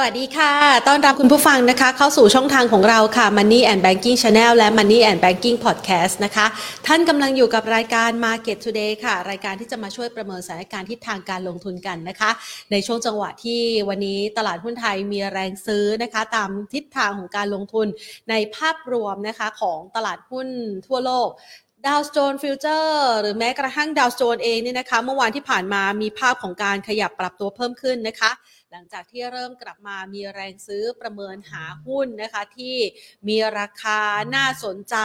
สวัสดีค่ะ ต้อนรับคุณผู้ฟังนะคะ เข้าสู่ช่องทางของเราค่ะ Money and Banking Channel และ Money and Banking Podcast นะคะ ท่านกำลังอยู่กับรายการ Market Today ค่ะ รายการที่จะมาช่วยประเมินสถานการณ์ทิศทางการลงทุนกันนะคะ ในช่วงจังหวะที่วันนี้ตลาดหุ้นไทยมีแรงซื้อนะคะ ตามทิศทางของการลงทุนในภาพรวมนะคะของตลาดหุ้นทั่วโลกดาวโจนส์ฟิวเจอร์หรือแม้กระทั่งดาวโจนส์เองเนี่ยนะคะ เมื่อวานที่ผ่านมามีภาพของการขยับปรับตัวเพิ่มขึ้นนะคะ หลังจากที่เริ่มกลับมามีแรงซื้อประเมินหาหุ้นนะคะที่มีราคาน่าสนใจ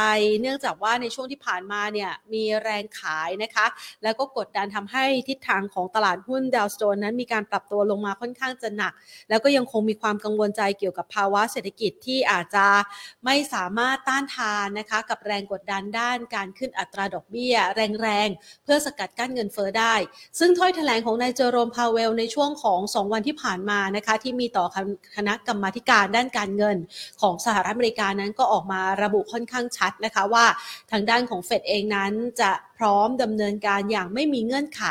เนื่องจากว่าในช่วงที่ผ่านมาเนี่ยมีแรงขายนะคะ แล้วก็กดดันทำให้ทิศทางของตลาดหุ้นดาวโจนส์นั้นมีการปรับตัวลงมาค่อนข้างจะหนัก แล้วก็ยังคงมีความกังวลใจเกี่ยวกับภาวะเศรษฐกิจที่อาจจะไม่สามารถต้านทานนะคะกับแรงกดดันด้านการขึ้นอัตราดอกเบี้ย แรงๆ เพื่อสกัดกั้นเงินเฟ้อได้ ซึ่งถ้อยแถลงของนายเจอโรมพาเวลในช่วงของ 2 วันที่ผ่านมานะคะที่มีต่อคณะกรรมาการด้านการเงินของสหรัฐอเมริกานั้นก็ออกมาระบุค่อนข้างชัดนะคะว่าทางด้านของเฟดเองนั้นจะ ร้อมดำเนินการอย่างไม่มีเงื่อนไข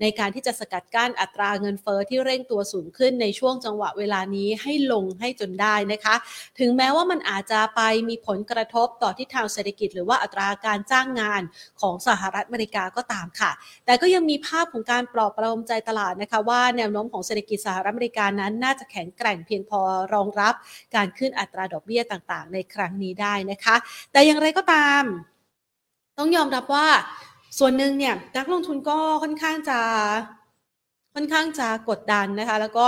ในการที่จะสกัดกั้นอัตราเงินเฟอ้อที่เร่งตัวสูงขึ้นในช่วงจังหวะเวลานี้ให้ลงให้จนได้นะคะ ถึงแม้ว่ามันอาจจะไปมีผลกระทบต่อทิศทางเศรษฐกิจ หรือว่าอัตราการจ้างงานของสหรัฐอเมริกาก็ตามค่ะ แต่ก็ยังมีภาพของการปลอบประโลมใจตลาดนะคะว่าแนวโน้มของเศรษฐกิจสหรัฐอเมริกานั้น น่าจะแข็งแกร่งเพียงพอรองรับการขึ้นอัตราดอกเบี้ยต่างๆ ในครั้งนี้ได้นะคะ แต่อย่างไรก็ตาม ต้องยอมรับว่าส่วนหนึ่งเนี่ยนักลงทุนก็ค่อนข้างจะค่อนข้างจะกดดันนะคะ แล้วก็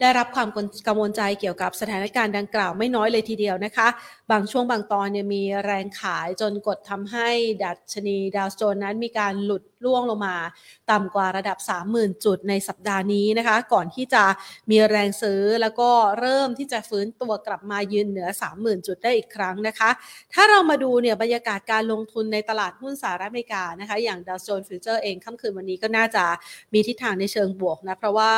ได้รับความกังวลใจเกี่ยวกับสถานการณ์ดังกล่าวไม่น้อยเลยทีเดียวนะคะบางช่วงบางตอนเนี่ยมีแรงขายจนกดทำให้ดัชนีดาวโจนส์นั้นมีการหลุดร่วงลงมา ต่ำกว่าระดับ 30,000 จุดในสัปดาห์นี้นะคะ ก่อนที่จะมีแรงซื้อแล้วก็เริ่มที่จะฟื้นตัวกลับมายืนเหนือ 30,000 จุดได้อีกครั้งนะคะ ถ้าเรามาดูเนี่ยบรรยากาศการลงทุนในตลาดหุ้นสหรัฐอเมริกานะคะ อย่างดาวโจนส์ฟิวเจอร์เองค่ำคืนวันนี้ก็น่าจะมีทิศทางในเชิงบวกนะ เพราะว่า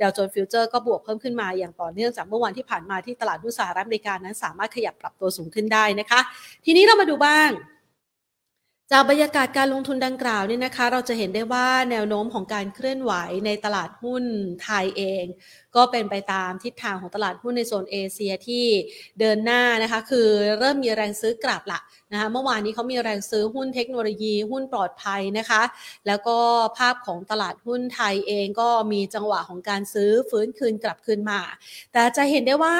ดาวโจนส์ฟิวเจอร์ก็บวกเพิ่มขึ้นมาอย่างต่อเนื่องจากเมื่อวันที่ผ่านมาที่ตลาดหุ้นสหรัฐอเมริกานั้นสามารถขยับปรับตัวสูงขึ้นได้นะคะ ทีนี้เรามาดูบ้าง จากบรรยากาศการลงทุนดังกล่าวเนี่ยนะคะ เราจะเห็นได้ว่าแนวโน้มของการเคลื่อนไหวในตลาดหุ้นไทยเอง ก็เป็นไปตามทิศทางของตลาดหุ้นในโซนเอเชียที่เดินหน้านะคะ คือเริ่มมีแรงซื้อกลับละนะคะเมื่อวานนี้เขามีแรงซื้อหุ้นเทคโนโลยีหุ้นปลอดภัยนะคะ แล้วก็ภาพของตลาดหุ้นไทยเองก็มีจังหวะของการซื้อฟื้นคืนกลับคืนมา แต่จะเห็นได้ว่า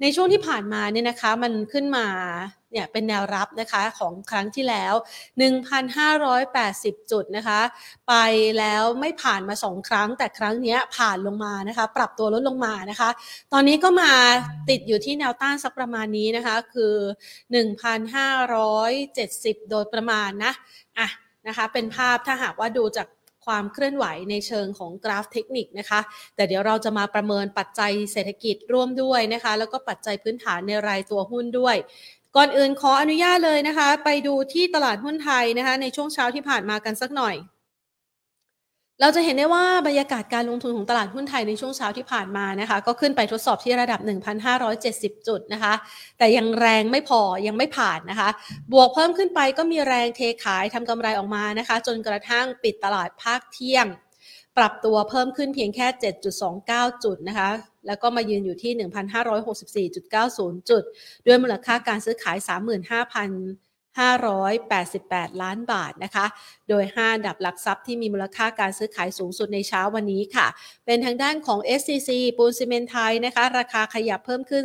ในช่วงที่ผ่านมาเนี่ยนะคะมันขึ้นมาเนี่ยเป็นแนวรับนะคะของครั้งที่แล้ว 1,580 จุดนะคะ ไปแล้วไม่ผ่านมา 2 ครั้ง แต่ครั้งนี้ผ่านลงมานะคะ ปรับตัวลดลงมานะคะ ตอนนี้ก็มาติดอยู่ที่แนวต้านสักประมาณนี้นะคะ คือ 1,570 โดยประมาณนะอะนะคะเป็นภาพถ้าหากว่าดูจาก ความเคลื่อนไหวในเชิงของกราฟเทคนิคนะคะ แต่เดี๋ยวเราจะมาประเมินปัจจัยเศรษฐกิจร่วมด้วยนะคะ แล้วก็ปัจจัยพื้นฐานในรายตัวหุ้นด้วยก่อนอื่นขออนุญาตเลยนะคะ ไปดูที่ตลาดหุ้นไทยนะคะ ในช่วงเช้าที่ผ่านมากันสักหน่อย เราจะเห็นได้ว่าบรรยากาศการลงทุนของตลาดหุ้นไทยในช่วงเช้าที่ผ่านมานะคะ ก็ขึ้นไปทดสอบที่ระดับ 1,570 จุดนะคะ แต่ยังแรงไม่พอยังไม่ผ่านนะคะ บวกเพิ่มขึ้นไปก็มีแรงเทขายทำกำไรออกมานะคะ จนกระทั่งปิดตลาดภาคเที่ยง ปรับตัวเพิ่มขึ้นเพียงแค่ 7.29 จุดนะคะ แล้วก็มายืนอยู่ที่ 1,564.90 จุด ด้วยมูลค่าการซื้อขาย 35,000 588 ล้านบาทนะคะ โดย 5 ดับหลักทรัพย์ที่มีมูลค่าการซื้อขายสูงสุดในเช้าวันนี้ค่ะ เป็นทางด้านของ SCC ปูนซีเมนไทยนะคะ ราคาขยับเพิ่มขึ้น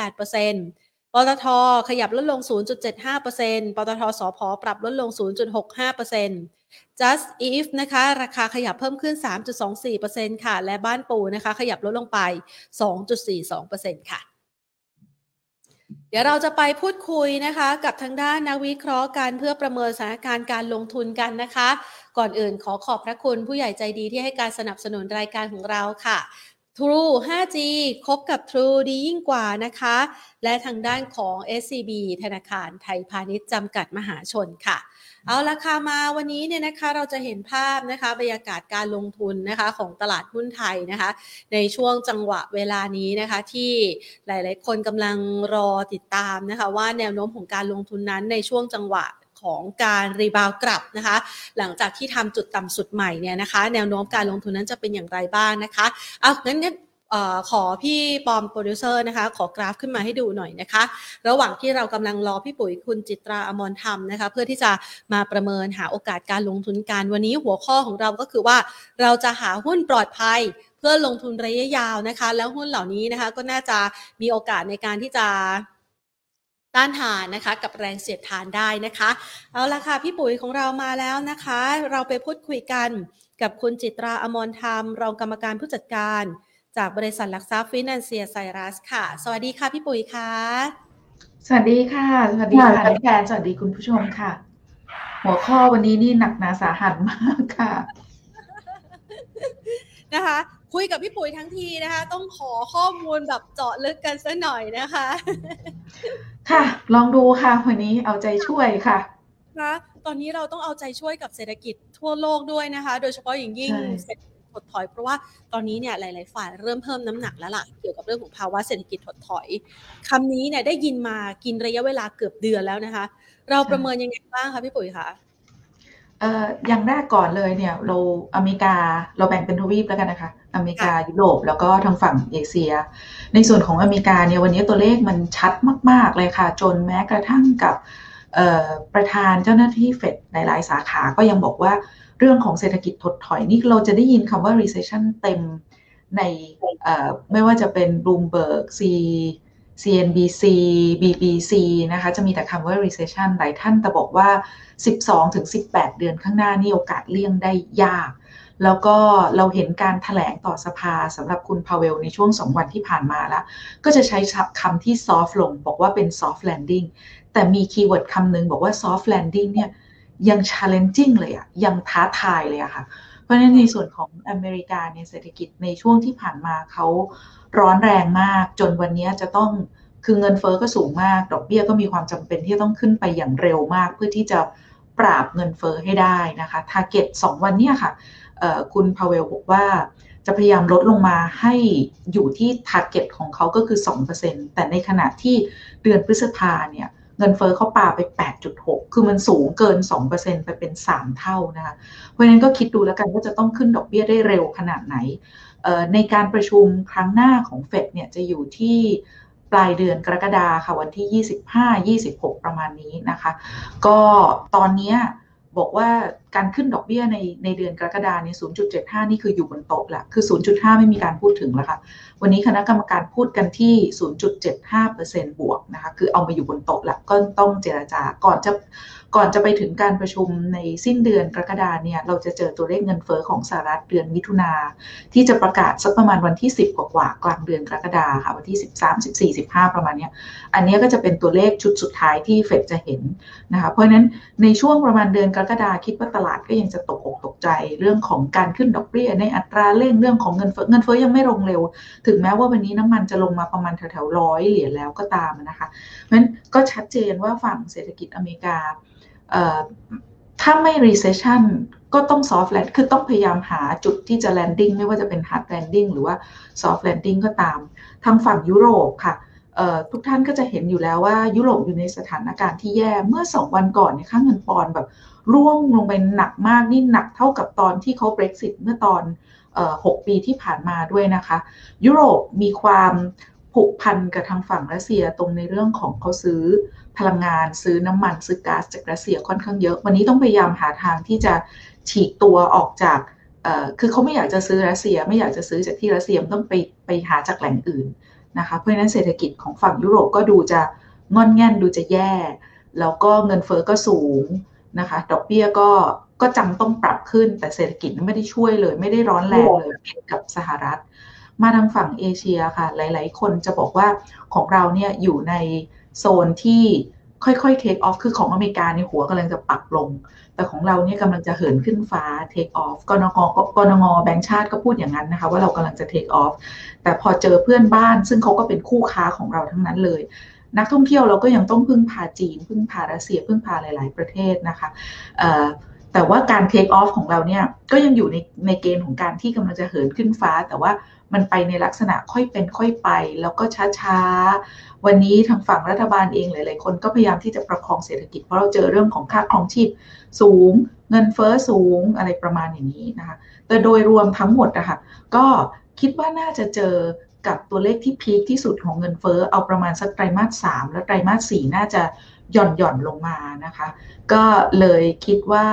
3.28%ปตทขยับลดลง 0.75%ปตทสพปรับลดลง 0.65% just if นะคะ ราคาขยับเพิ่มขึ้น 3.24%ค่ะ และบ้านปูนะคะ ขยับลดลงไป 2.42%ค่ะ เดี๋ยวเราจะไปพูดคุยนะคะ กับทางด้านนักวิเคราะห์การเพื่อประเมินสถานการณ์การลงทุนกันนะคะ ก่อนอื่นขอขอบพระคุณผู้ใหญ่ใจดีที่ให้การสนับสนุนรายการของเราค่ะ True 5G คบกับ True ดียิ่งกว่านะคะ และทางด้านของ SCB ธนาคารไทยพาณิชย์จำกัดมหาชนค่ะ เอาละค่ะมาวันนี้เนี่ยนะคะเราจะเห็นภาพนะคะบรรยากาศการลงทุนนะคะของตลาดหุ้นไทยนะคะในช่วงจังหวะเวลานี้นะคะที่หลาย ๆ คนกำลังรอติดตามนะคะว่าแนวโน้มของการลงทุนนั้นในช่วงจังหวะของการรีบาวกลับนะคะ หลังจากที่ทำจุดต่ำสุดใหม่เนี่ยนะคะ แนวโน้มการลงทุนนั้นจะเป็นอย่างไรบ้างนะคะเอางั้น ออขอพี่ปอมโปรดิวเซอร์นะคะ ขอกราฟขึ้นมาให้ดูหน่อยนะคะ ระหว่างที่เรากำลังรอพี่ปุ๋ยคุณจิตราอมรธรรมนะคะ เพื่อที่จะมาประเมินหาโอกาสการลงทุนกันวันนี้หัวข้อของเราก็คือว่า เราจะหาหุ้นปลอดภัยเพื่อลงทุนระยะยาวนะคะ แล้วหุ้นเหล่านี้นะคะก็น่าจะมีโอกาสในการที่จะต้านทานนะคะกับแรงเสียดทานได้นะคะ เอาละค่ะพี่ปุ๋ยของเรามาแล้วนะคะ เราไปพูดคุยกันกับคุณจิตราอมรธรรมรองกรรมการผู้จัดการ จากบริษัทหลักทรัพย์ฟินแลนเซียไซรัสค่ะ สวัสดีค่ะพี่ปุ๋ยค่ะ สวัสดีค่ะ สวัสดีค่ะพี่แพนสวัสดีคุณผู้ชมค่ะ หัวข้อวันนี้นี่หนักหนาสาหัสมากค่ะนะคะคุยกับพี่ปุ๋ยทั้งทีนะคะ ต้องขอข้อมูลแบบเจาะลึกกันสักหน่อยนะคะ ค่ะ ลองดูค่ะ วันนี้เอาใจช่วยค่ะนะตอนนี้เราต้องเอาใจช่วยกับเศรษฐกิจทั่วโลกด้วยนะคะ โดยเฉพาะอย่างยิ่งเศรษฐกิจ ถดถอย เพราะว่าตอนนี้เนี่ยหลาย ๆ ฝ่ายเริ่มเพิ่มน้ำหนักแล้วล่ะเกี่ยวกับเรื่องของภาวะเศรษฐกิจถดถอยคำนี้เนี่ยได้ยินมากินระยะเวลาเกือบเดือนแล้วนะคะ เราประเมินยังไงบ้างคะพี่ปุ๋ยคะเอ่ออย่างแรกก่อนเลยเนี่ยเราอเมริกาเราแบ่งเป็นทวีปแล้วกันนะคะ อเมริกายุโรปแล้วก็ทางฝั่งเอเชีย ในส่วนของอเมริกาเนี่ยวันนี้ตัวเลขมันชัดมาก ๆ เลยค่ะ จนแม้กระทั่งกับประธานเจ้าหน้าที่เฟดหลาย ๆ สาขาก็ยังบอกว่า เรื่องของเศรษฐกิจถดถอยนี่เราจะได้ยินคำว่า recession เต็มในไม่ว่าจะเป็น Bloomberg C CNBC BBC นะคะ จะมีแต่คำว่า recession หลายท่านแต่บอกว่า 12-18 เดือนข้างหน้านี่โอกาสเลี่ยงได้ยาก แล้วก็เราเห็นการถแถลงต่อสภาสำหรับคุณพาเวลในช่วง2วันที่ผ่านมาแล้ว ก็จะใช้คำที่ soft ลง บอกว่าเป็น soft landing แต่มีคีย์เวิร์ดคำหนึ่งบอกว่า soft landing เนี่ย ยัง challenging เลยอะยังท้าทายเลยอะค่ะ เพราะฉะนั้นในส่วนของอเมริกาเนี่ยเศรษฐกิจในช่วงที่ผ่านมาเขาร้อนแรงมาก จนวันนี้จะต้องคือเงินเฟอ้อก็สูงมาก ดอกเบี้ยก็มีความจำเป็นที่ต้องขึ้นไปอย่างเร็วมาก เพื่อที่จะปราบเงินเฟ้อให้ได้นะคะ target 2วันนี้ค่ะคุณพาเวลบอกว่าจะพยายามลดลงมาให้อยู่ที่ target ของเขาก็คือ 2%แต่ในขณะที่เดือนพฤษภาเนี่ย เงินเฟ้อเขาปาไป 8.6 คือมันสูงเกิน 2%ไปเป็น 3 เท่านะคะ เพราะฉะนั้นก็คิดดูแล้วกันว่าจะต้องขึ้นดอกเบี้ยได้เร็วขนาดไหน ในการประชุมครั้งหน้าของเฟดเนี่ยจะอยู่ที่ปลายเดือนกรกฎาค่ะวันที่ 25-26 ประมาณนี้นะคะ ก็ตอนนี้ บอกว่าการขึ้นดอกเบี้ยในในเดือนกรกฎาเนี่ย0.75 นี่คืออยู่บนโต๊ะละคือ 0.5 ไม่มีการพูดถึงแล้วค่ะ วันนี้คณะกรรมการพูดกันที่ 0.75%บวกนะคะ คือเอามาอยู่บนโต๊ะละก็ต้องเจราจาก่อนจะก่อนจะไปถึงการประชุมในสิ้นเดือนกรกฎาเนี่ย เราจะเจอตัวเลขเงินเฟอ้อของสหรัฐเดือนมิถุนาที่จะประกาศสักประมาณวันที่ 10 กว่ากว่ากลางเดือนกรกฎาค่ะ วันที่ 13 14 15 ประมาณนี้อันนี้ก็จะเป็นตัวเลขชุดสุดท้ายที่เฟดจะเห็น นะคะเพราะฉะนั้นในช่วงประมาณเดือนกรกฎาคิดว่าตลาดก็ยังจะตกอกตกใจเรื่องของการขึ้นดอกเบี้ย ในอัตราเร่งเรื่องของเงินเฟ้อเงินเฟ้อยังไม่ลงเร็ว ถึงแม้ว่าวันนี้น้ำมันจะลงมาประมาณแถวๆร้อยเหรียญแล้วก็ตามนะคะเพราะฉะนั้นก็ชัดเจนว่าฝั่งเศรษฐกิจอเมริกาถ้าไม่ recession ก็ต้อง soft land คือต้องพยายามหาจุดที่จะ landing ไม่ว่าจะเป็น hard landing หรือว่า soft landing ก็ตาม ทางฝั่งยุโรปค่ะ ทุกท่านก็จะเห็นอยู่แล้วว่ายุโรปอยู่ในสถานการณ์ที่แย่เมื่อ 2 วันก่อนเนี่ยค่าเงินปอนแบบร่วงลงไปหนักมากนี่หนักเท่ากับตอนที่เขา Brexit เมื่อตอน 6 ปีที่ผ่านมาด้วยนะคะ ยุโรปมีความผูกพันกับทางฝั่งรัสเซียตรงในเรื่องของเขาซื้อพลังงานซื้อน้ำมันซื้อก๊าซจากรัสเซียค่อนข้างเยอะ วันนี้ต้องพยายามหาทางที่จะฉีกตัวออกจากคือเขาไม่อยากจะซื้อรัสเซีย ไม่อยากจะซื้อจากที่รัสเซียต้องไปไปหาจากแหล่งอื่น นะคะเพราะฉะนั้นเศรษฐกิจของฝั่งยุโรปก็ดูจะงอนแง่นดูจะแย่ แล้วก็เงินเฟอ้อก็สูงนะคะ ดอกเบี้ยก็ก็จำต้องปรับขึ้น แต่เศรษฐกิจไม่ได้ช่วยเลย ไม่ได้ร้อนแรงเลยเกับสหรัฐ มาทางฝั่งเอเชียค่ะ หลาย ๆ คนจะบอกว่าของเราเนี่ยอยู่ในโซนที่ ค่อยๆ take off คือของอเมริกาในหัวกำลังจะปรับลง แต่ของเราเนี่ยกำลังจะเหินขึ้นฟ้า take off กนงกนงแบงค์ชาติก็พูดอย่างนั้นนะคะ ว่าเรากำลังจะ take off แต่พอเจอเพื่อนบ้าน ซึ่งเขาก็เป็นคู่ค้าของเราทั้งนั้นเลย นักท่องเที่ยวเราก็ยังต้องพึ่งพาจีน พึ่งพารัสเซีย พึ่งพาหลาย ๆ ประเทศนะคะแต่ว่าการ take off ของเราเนี่ยก็ยังอยู่ในในเกณฑ์ของการที่กำลังจะเหินขึ้นฟ้า แต่ว่า มันไปในลักษณะค่อยเป็นค่อยไป แล้วก็ช้าๆ วันนี้ทางฝั่งรัฐบาลเองหลาย ๆ คนก็พยายามที่จะประคองเศรษฐกิจ เพราะเราเจอเรื่องของค่าครองชีพสูง เงินเฟอ้อสูงอะไรประมาณอย่างนี้นะคะ แต่โดยรวมทั้งหมดนะคะก็คิดว่าน่าจะเจอกับตัวเลขที่พีคที่สุดของเงินเฟ้อเอาประมาณสักไตรมาสสามและไตรมาสสี่น่าจะหย่อนหย่อนลงมานะคะ ก็เลยคิดว่า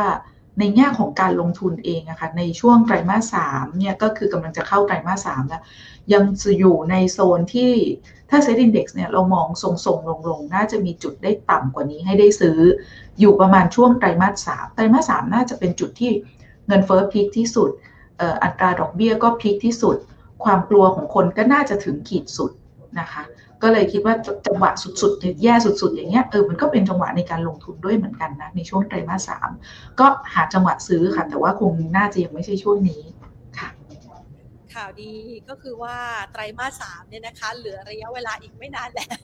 ในแง่ของการลงทุนเองอะคะ่ะในช่วงไตรมาสสามเนี่ยก็คือกำลังจะเข้าไตรมาสสามแล้ว ยังจะอยู่ในโซนที่ถ้าเซ็นดีเด็กเนี่ยเรามองทรงๆ ลงๆ น่าจะมีจุดได้ต่ำกว่านี้ให้ได้ซื้อ อยู่ประมาณช่วงไตรมาสสามไตรมาสสามน่าจะเป็นจุดที่เงินเฟ้อพีคที่สุดอัตราดอกเบี้ยก็พีคที่สุด ความกลัวของคนก็น่าจะถึงขีดสุดนะคะ ก็เลยคิดว่าจังหวะสุดๆแย่สุด ๆ อย่างเงี้ยเออมันก็เป็นจังหวะในการลงทุนด้วยเหมือนกันนะในช่วงไตรมาสสามก็หาจังหวะซื้อค่ะแต่ว่าคงน่าจะยังไม่ใช่ช่วงนี้ ข่าวดีก็คือว่าไตรมาสสามเนี่ยนะคะ เหลือระยะเวลาอีกไม่นานแล้ว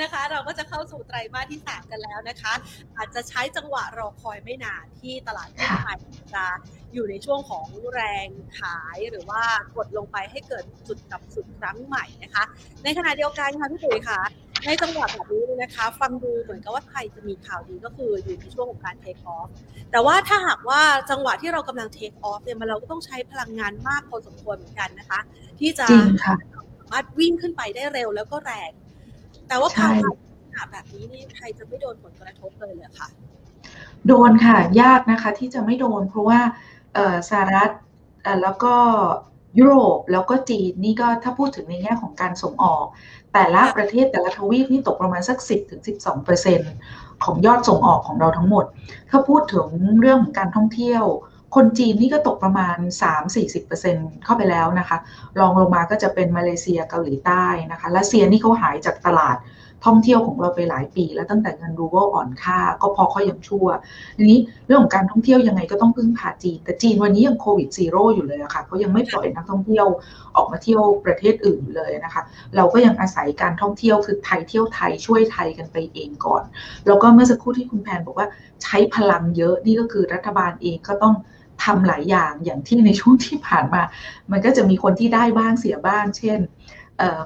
นะคะ เราก็จะเข้าสู่ไตรมาสที่สามกันแล้วนะคะ อาจจะใช้จังหวะรอคอยไม่นานที่ตลาดหุ้นไทยจะอยู่ในช่วงของแรงขายหรือว่ากดลงไปให้เกิดจุดกับสุดครั้งใหม่นะคะ ในขณะเดียวกันค่ะพี่ตุ๋ยค่ะ ในจังหวะแบบนี้นะคะ ฟังดูเหมือนกับว่าไทยจะมีข่าวดีก็คืออยู่ในช่วงของการเทคออฟแต่ว่าถ้าหากว่าจังหวะที่เรากำลังเทคออฟเนี่ยมันเราก็ต้องใช้พลังงานมากพอสมควรเหมือนกันนะคะ ที่จะสามารถวิ่งขึ้นไปได้เร็วแล้วก็แรง แต่ว่าภาวะแบบนี้นี่ไทยจะไม่โดนผลกระทบเลยเลยค่ะโดนค่ะ ยากนะคะที่จะไม่โดน เพราะว่าสหรัฐแล้วก็ยุโรปแล้วก็จีนนี่ก็ถ้าพูดถึงในแง่ของการส่งออก แต่ละประเทศแต่ละทวีปนี่ตกประมาณสัก 10-12%ของยอดส่งออกของเราทั้งหมด ถ้าพูดถึงเรื่องของการท่องเที่ยว คนจีนนี่ก็ตกประมาณ 3-40%เข้าไปแล้วนะคะรองลงมาก็จะเป็นมาเลเซียเกาหลีใต้นะคะรัสเซียนี่เขาหายจากตลาด ท่องเที่ยวของเราไปหลายปี แล้วตั้งแต่เงินรูเบิลอ่อนค่า ก็พอเขายังชั่วทีนี้เรื่องของการท่องเที่ยวยังไงก็ต้องพึ่งพาจีน แต่จีนวันนี้ยังโควิด zero อยู่เลยอะค่ะเขายังไม่ปล่อยนักท่องเที่ยวออกมาเที่ยวประเทศอื่นเลยนะคะ เราก็ยังอาศัยการท่องเที่ยวคือไทยเที่ยวไทยช่วยไทยกันไปเองก่อน แล้วก็เมื่อสักครู่ที่คุณแพนบอกว่าใช้พลังเยอะนี่ก็คือรัฐบาลเองก็ต้องทำหลายอย่างอย่างที่ในช่วงที่ผ่านมา มันก็จะมีคนที่ได้บ้างเสียบ้าง เช่น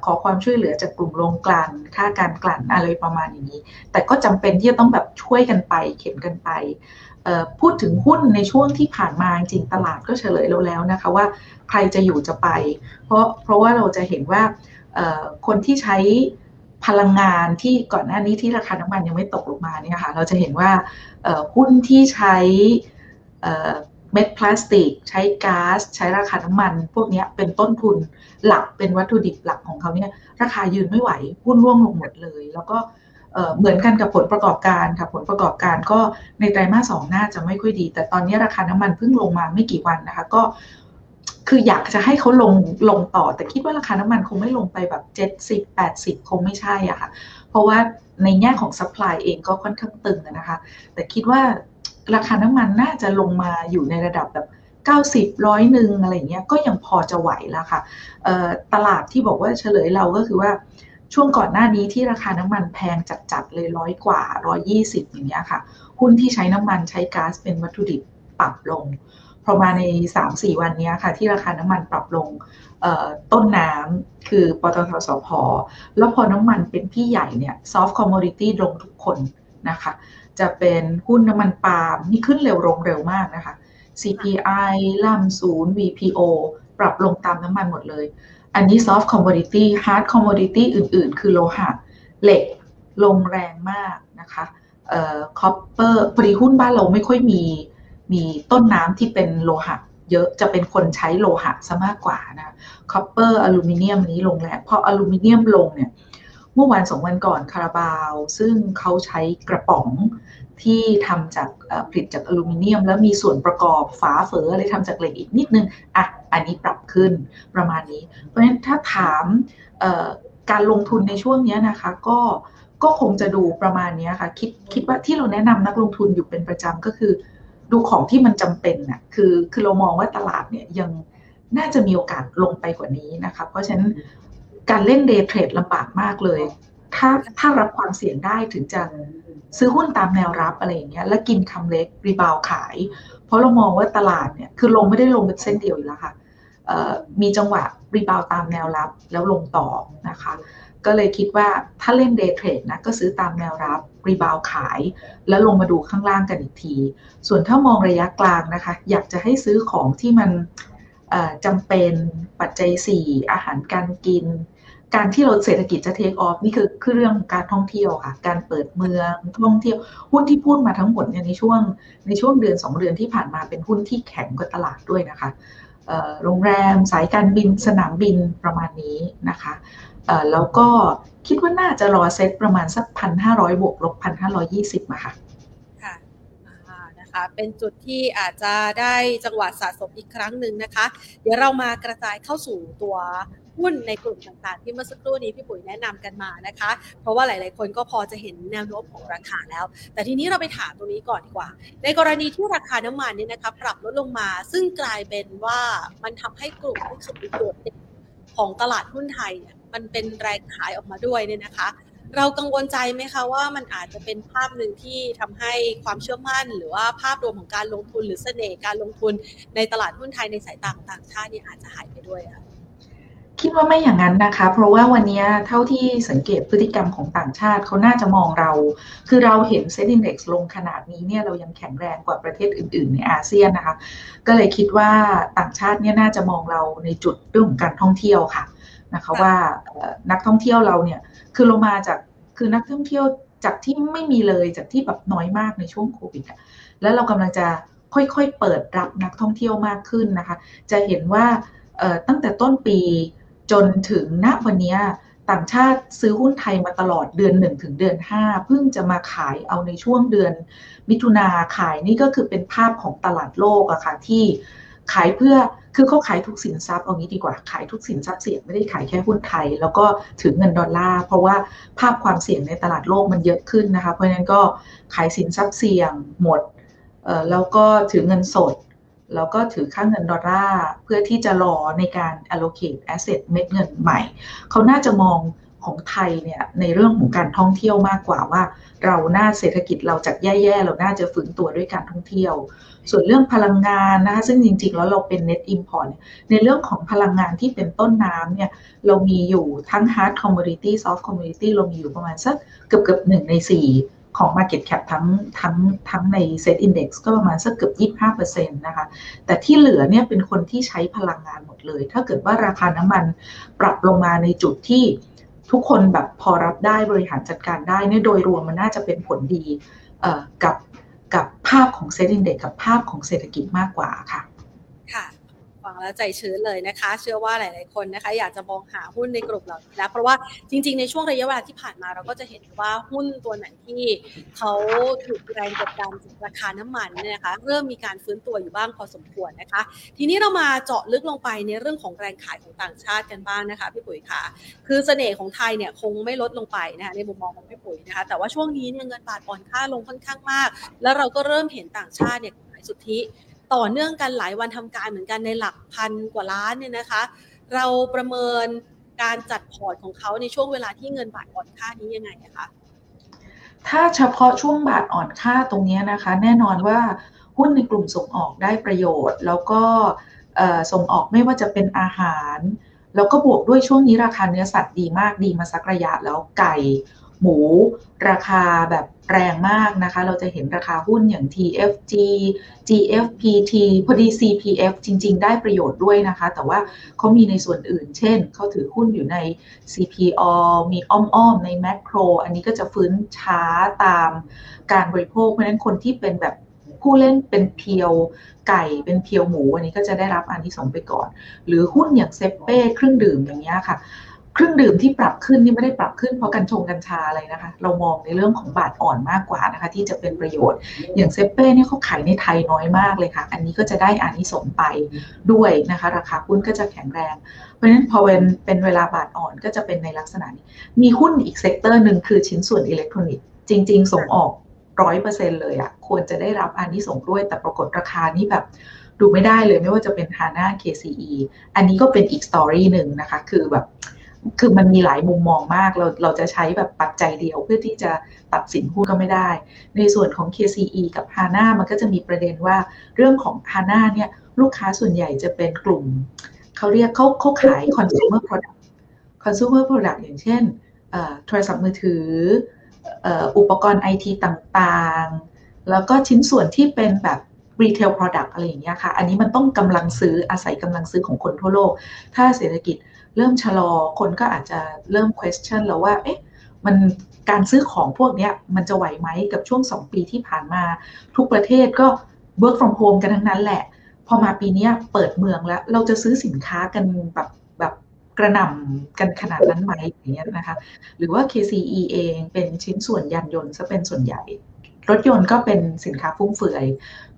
ขอความช่วยเหลือจากกลุ่มโรงกลั่นค่าการกลั่นอะไรประมาณอย่างนี้ แต่ก็จำเป็นที่จะต้องแบบช่วยกันไป เข็นกันไปพูดถึงหุ้นในช่วงที่ผ่านมาจริงตลาดก็เฉลยเราแล้วนะคะว่าใครจะอยู่จะไป เพราะเพราะว่าเราจะเห็นว่าคนที่ใช้พลังงานที่ก่อนหน้านี้ที่ราคาน้ำมันยังไม่ตกลงมาเนี่ยค่ะเราจะเห็นว่าหุ้นที่ใช้ เม็ดพลาสติก ใช้ก๊าซใช้ราคาน้ำมัน พวกนี้เป็นต้นทุนหลักเป็นวัตถุดิบหลักของเขาเนี่ยราคายืนไม่ไหวหุ้นร่วงลงหมดเลย แล้วก็เหมือนกันกับผลประกอบการค่ะผลประกอบการก็ในไตรมาสสองน่าจะไม่ค่อยดี แต่ตอนนี้ราคาน้ำมันเพิ่งลงมาไม่กี่วันนะคะ ก็คืออยากจะให้เขาลงลงต่อ แต่คิดว่าราคาน้ำมันคงไม่ลงไปแบบเจ็ดสิบแปดสิบคงไม่ใช่อะค่ะเพราะว่าในแง่ของ supply เองก็ค่อนข้างตึงนะคะ แต่คิดว่า ราคาน้ำมันน่าจะลงมาอยู่ในระดับแบบ90ร้อยหนึ่งอะไรเงี้ยก็ยังพอจะไหวแล้วค่ะตลาดที่บอกว่าเฉลยเราก็คือว่าช่วงก่อนหน้านี้ที่ราคาน้ำมันแพงจัดๆเลยร้อยกว่าร้อยยี่สิบอย่างเงี้ยค่ะ หุ้นที่ใช้น้ำมันใช้ก๊าซเป็นวัตถุดิบปรับลงพอมาใน 3-4 วันนี้ค่ะ ที่ราคาน้ำมันปรับลงต้นน้ำคือปตท.สผ.แล้วพอน้ำมันเป็นพี่ใหญ่เนี่ย soft commodity ลงทุกคนนะคะ จะเป็นหุ้นน้ำมันปาล์มนี่ขึ้นเร็วลงเร็วมากนะคะ CPI ล่ำศูนย์ VPO ปรับลงตามน้ำมันหมดเลย อันนี้ soft commodity hard commodity อื่น ๆ คือโลหะ เหล็กลงแรงมากนะคะเอ่อ copper พอดีหุ้นบ้านเราไม่ค่อยมีมีต้นน้ำที่เป็นโลหะ เยอะจะเป็นคนใช้โลหะซะมากกว่านะ copper อลูมิเนียมนี้ลงแรงพออลูมิเนียมลงเนี่ย มื่อวันสองวันก่อนคาราบาว ซึ่งเขาใช้กระป๋องที่ทำจากผลิตจากอลูมิเนียม แล้วมีส่วนประกอบฝาเฟออะไรทำจากเหล็กอีกนิดนึงอะอันนี้ปรับขึ้นประมาณนี้ เพราะฉะนั้นถ้าถามการลงทุนในช่วงนี้นะคะก็ก็คงจะดูประมาณนี้ค่ะคิดคิดว่าที่เราแนะนำนักลงทุนอยู่เป็นประจำก็คือ ดูของที่มันจำเป็นน่ะคือคือเรามองว่าตลาดเนี่ยยังน่าจะมีโอกาสลงไปกว่านี้นะคะเพราะฉะนั้น การเล่นเดย์เทรดลำบากมากเลย ถ้าถ้ารับความเสี่ยงได้ถึงจะซื้อหุ้นตามแนวรับอะไรอย่างเงี้ย แล้วกินคำเล็กรีบาวขาย เพราะเรามองว่าตลาดเนี่ย คือลงไม่ได้ลงเป็นเส้นเดียวอยู่แล้วค่ะมีจังหวะ rebound ตามแนวรับแล้วลงต่อนะคะ ก็เลยคิดว่าถ้าเล่น day trade นะก็ซื้อตามแนวรับ rebound ขาย แล้วลงมาดูข้างล่างกันอีกที ส่วนถ้ามองระยะกลางนะคะ อยากจะให้ซื้อของที่มันจำเป็นปัจจัย 4 อาหารการกิน การที่เราเศรษฐกิจจะ take off นี่คือคือเรื่องการท่องเที่ยวค่ะ การเปิดเมืองท่องเที่ยวหุ้นที่พูดมาทั้งหมดเนี่ยในช่วงในช่วงเดือน 2 เดือนที่ผ่านมาเป็นหุ้นที่แข็งกว่าตลาดด้วยนะคะโรงแรมสายการบินสนามบินประมาณนี้นะคะแล้วก็คิดว่าน่าจะรอเซ็ตประมาณสักพันห้าร้อยบวกลบพันห้าร้อยยี่สิบอะค่ะค่ะนะคะเป็นจุดที่อาจจะได้จังหวะสะสมอีกครั้งหนึ่งนะคะ เดี๋ยวเรามากระจายเข้าสู่ตัว หุ้นในกลุ่มต่างๆ ที่เมื่อสักครู่นี้พี่ปุ๋ยแนะนำกันมานะคะ เพราะว่าหลาย ๆ คนก็พอจะเห็นแนวโน้มของราคาแล้ว แต่ทีนี้เราไปถามตรงนี้ก่อนดีกว่า ในกรณีที่ราคาน้ำมันนี่นะคะปรับลดลงมา ซึ่งกลายเป็นว่ามันทำให้กลุ่มที่สุดโดดเด่นของตลาดหุ้นไทยเนี่ยมันเป็นแรงขายออกมาด้วยเนี่ยนะคะเรากังวลใจไหมคะว่ามันอาจจะเป็นภาพหนึ่งที่ทำให้ความเชื่อมั่น หรือว่าภาพรวมของการลงทุนหรือเสน่ห์การลงทุนในตลาดหุ้นไทยในสายต่างต่างชาตินี่อาจจะหายไปด้วยค่ะ คิดว่าไม่อย่างนั้นนะคะ เพราะว่าวันนี้เท่าที่สังเกตพฤติกรรมของต่างชาติเขาน่าจะมองเรา คือเราเห็นเซ็นดี Index ลงขนาดนี้เนี่ยเรายังแข็งแรงกว่าประเทศอื่น ๆ ในอาเซียนนะคะ ก็เลยคิดว่าต่างชาติเนี่ยน่าจะมองเราในจุดเรื่องของการท่องเที่ยวค่ะนะคะว่านักท่องเที่ยวเราเนี่ยคือเรามาจากคือนักท่องเที่ยวจากที่ไม่มีเลยจากที่แบบน้อยมากในช่วงโควิดแล้วเรากำลังจะค่อยๆเปิดรับนักท่องเที่ยวมากขึ้นนะคะ จะเห็นว่าตั้งแต่ต้นปี จนถึงณวันนี้ต่างชาติซื้อหุ้นไทยมาตลอดเดือนหนึ่งถึงเดือนห้าเพิ่งจะมาขายเอาในช่วงเดือนมิถุนาขายนี่ก็คือเป็นภาพของตลาดโลกอะค่ะที่ขายเพื่อคือเขาขายทุกสินทรัพย์เอางี้ดีกว่าขายทุกสินทรัพย์เสี่ยงไม่ได้ขายแค่หุ้นไทย แล้วก็ถือเงินดอลลาร์เพราะว่าภาพความเสี่ยงในตลาดโลกมันเยอะขึ้นนะคะเพราะฉะนั้นก็ขายสินทรัพย์เสี่ยงหมดแล้วก็ถือเงินสด แล้วก็ถือค่าเงินดอลลาร์เพื่อที่จะรอในการ allocate asset เม็ดเงินใหม่ เขาน่าจะมองของไทยเนี่ยในเรื่องของการท่องเที่ยวมากกว่าว่า เราหน้าเศรษฐกิจเราจากแย่ๆ เราน่าจะฟื้นตัวด้วยการท่องเที่ยว ส่วนเรื่องพลังงานนะคะซึ่งจริงๆ แล้วเราเป็น net import ในเรื่องของพลังงานที่เป็นต้นน้ำเนี่ยเรามีอยู่ทั้ง hard commodity soft commodity เรามีอยู่ประมาณสักเกือบเกือบหนึ่งในสี่ ของ Market Cap ทั้งทั้งทั้งใน Set Index ก็ประมาณสักเกือบ25%นะคะ แต่ที่เหลือเนี่ยเป็นคนที่ใช้พลังงานหมดเลย ถ้าเกิดว่าราคาน้ำมันปรับลงมาในจุดที่ทุกคนแบบพอรับได้บริหารจัดการได้เนี่ยโดยรวมมันน่าจะเป็นผลดีกับกับภาพของเซ็ตอินเด็กกับภาพของเศรษฐกิจมากกว่าค่ะ ฟังแล้วใจชื้นเลยนะคะ เชื่อว่าหลาย ๆ คนนะคะ อยากจะมองหาหุ้นในกลุ่มเหล่านี้แล้ว เพราะว่าจริง ๆ ในช่วงระยะเวลาที่ผ่านมาเราก็จะเห็นว่าหุ้นตัวไหนที่เขาถูกแรงกดดันจากราคาน้ำมันเนี่ยนะคะเริ่มมีการฟื้นตัวอยู่บ้างพอสมควรนะคะ ทีนี้เรามาเจาะลึกลงไปในเรื่องของแรงขายของต่างชาติกันบ้างนะคะพี่ปุ๋ยค่ะ คือเสน่ห์ของไทยเนี่ยคงไม่ลดลงไปนะคะในมุมมองของพี่ปุ๋ยนะคะ แต่ว่าช่วงนี้เนี่ยเงินบาทอ่อนค่าลงค่อนข้างมาก แล้วเราก็เริ่มเห็นต่างชาติเนี่ยขายสุทธิ ต่อเนื่องกันหลายวันทำการเหมือนกันในหลักพันกว่าล้านเนี่ยนะคะ เราประเมินการจัดพอร์ตของเขาในช่วงเวลาที่เงินบาทอ่อนค่านี้ยังไงนะคะถ้าเฉพาะช่วงบาทอ่อนค่าตรงนี้นะคะ แน่นอนว่าหุ้นในกลุ่มส่งออกได้ประโยชน์ แล้วก็ส่งออกไม่ว่าจะเป็นอาหาร แล้วก็บวกด้วยช่วงนี้ราคาเนื้อสัตว์ดีมากดีมาสักระยะแล้วไก่ หมู ราคาแบบ แรงมากนะคะ เราจะเห็นราคาหุ้นอย่าง TFG GFPT พอดี CPF จริง ๆ ได้ประโยชน์ด้วยนะคะ แต่ว่าเขามีในส่วนอื่น เช่น เขาถือหุ้นอยู่ใน CPO มีอ้อม ๆ ในแมคโคร อันนี้ก็จะฟื้นช้าตามการบริโภค เพราะฉะนั้นคนที่เป็นแบบผู้เล่นเป็นเพียวไก่เป็นเพียวหมู อันนี้ก็จะได้รับอันที่สองไปก่อน หรือหุ้นอย่างเซเป้เครื่องดื่มอย่างเงี้ยค่ะ เครื่องดื่มที่ปรับขึ้นนี่ไม่ได้ปรับขึ้นเพราะกัญชงกัญชาอะไรนะคะ เรามองในเรื่องของบาทอ่อนมากกว่านะคะ ที่จะเป็นประโยชน์ อย่างเซเป้เนี่ยเขาขายในไทยน้อยมากเลยค่ะ อันนี้ก็จะได้อานิสงไปด้วยนะคะ ราคาหุ้นก็จะแข็งแรง เพราะฉะนั้นพอเป็นเป็นเวลาบาทอ่อนก็จะเป็นในลักษณะนี้ มีหุ้นอีก sector หนึ่งคือชิ้นส่วนอิเล็กทรอนิกส์จริง ๆ ส่งออกร้อยเปอร์เซ็นต์เลยอะค่ะควรจะได้รับอานิสงส์ด้วย แต่ปรากฏราคานี้แบบดูไม่ได้เลยไม่ว่าจะเป็น HANA KCE อันนี้ก็เป็นอีก story หนึ่งนะคะ คือแบบ คือมันมีหลายมุมมองมาก เราเราจะใช้แบบปัจจัยเดียวเพื่อที่จะตัดสินหุ้นก็ไม่ได้ ในส่วนของ KCE กับ HANA มันก็จะมีประเด็นว่าเรื่องของ HANA เนี่ยลูกค้าส่วนใหญ่จะเป็นกลุ่ม เขาเรียกเขาเขาขาย consumer product consumer product อย่างเช่นโทรศัพท์มือถืออุปกรณ์ไอทีต่างๆ แล้วก็ชิ้นส่วนที่เป็นแบบ retail product อะไรอย่างเงี้ยค่ะ อันนี้มันต้องกำลังซื้ออาศัยกำลังซื้อของคนทั่วโลก ถ้าเศรษฐกิจ เริ่มชะลอคนก็อาจจะเริ่ม question แล้วว่า เอ๊ะ มันการซื้อของพวกนี้มันจะไหวไหมกับช่วง 2 ปีที่ผ่านมา ทุกประเทศก็ work from home กันทั้งนั้นแหละ พอมาปีนี้เปิดเมืองแล้ว เราจะซื้อสินค้ากันแบบแบบกระหน่ำกันขนาดนั้นไหมอย่างเงี้ยนะคะ หรือว่า KCE เองเป็นชิ้นส่วนยานยนต์ซะเป็นส่วนใหญ่ รถยนต์ก็เป็นสินค้าฟุ่มเฟือย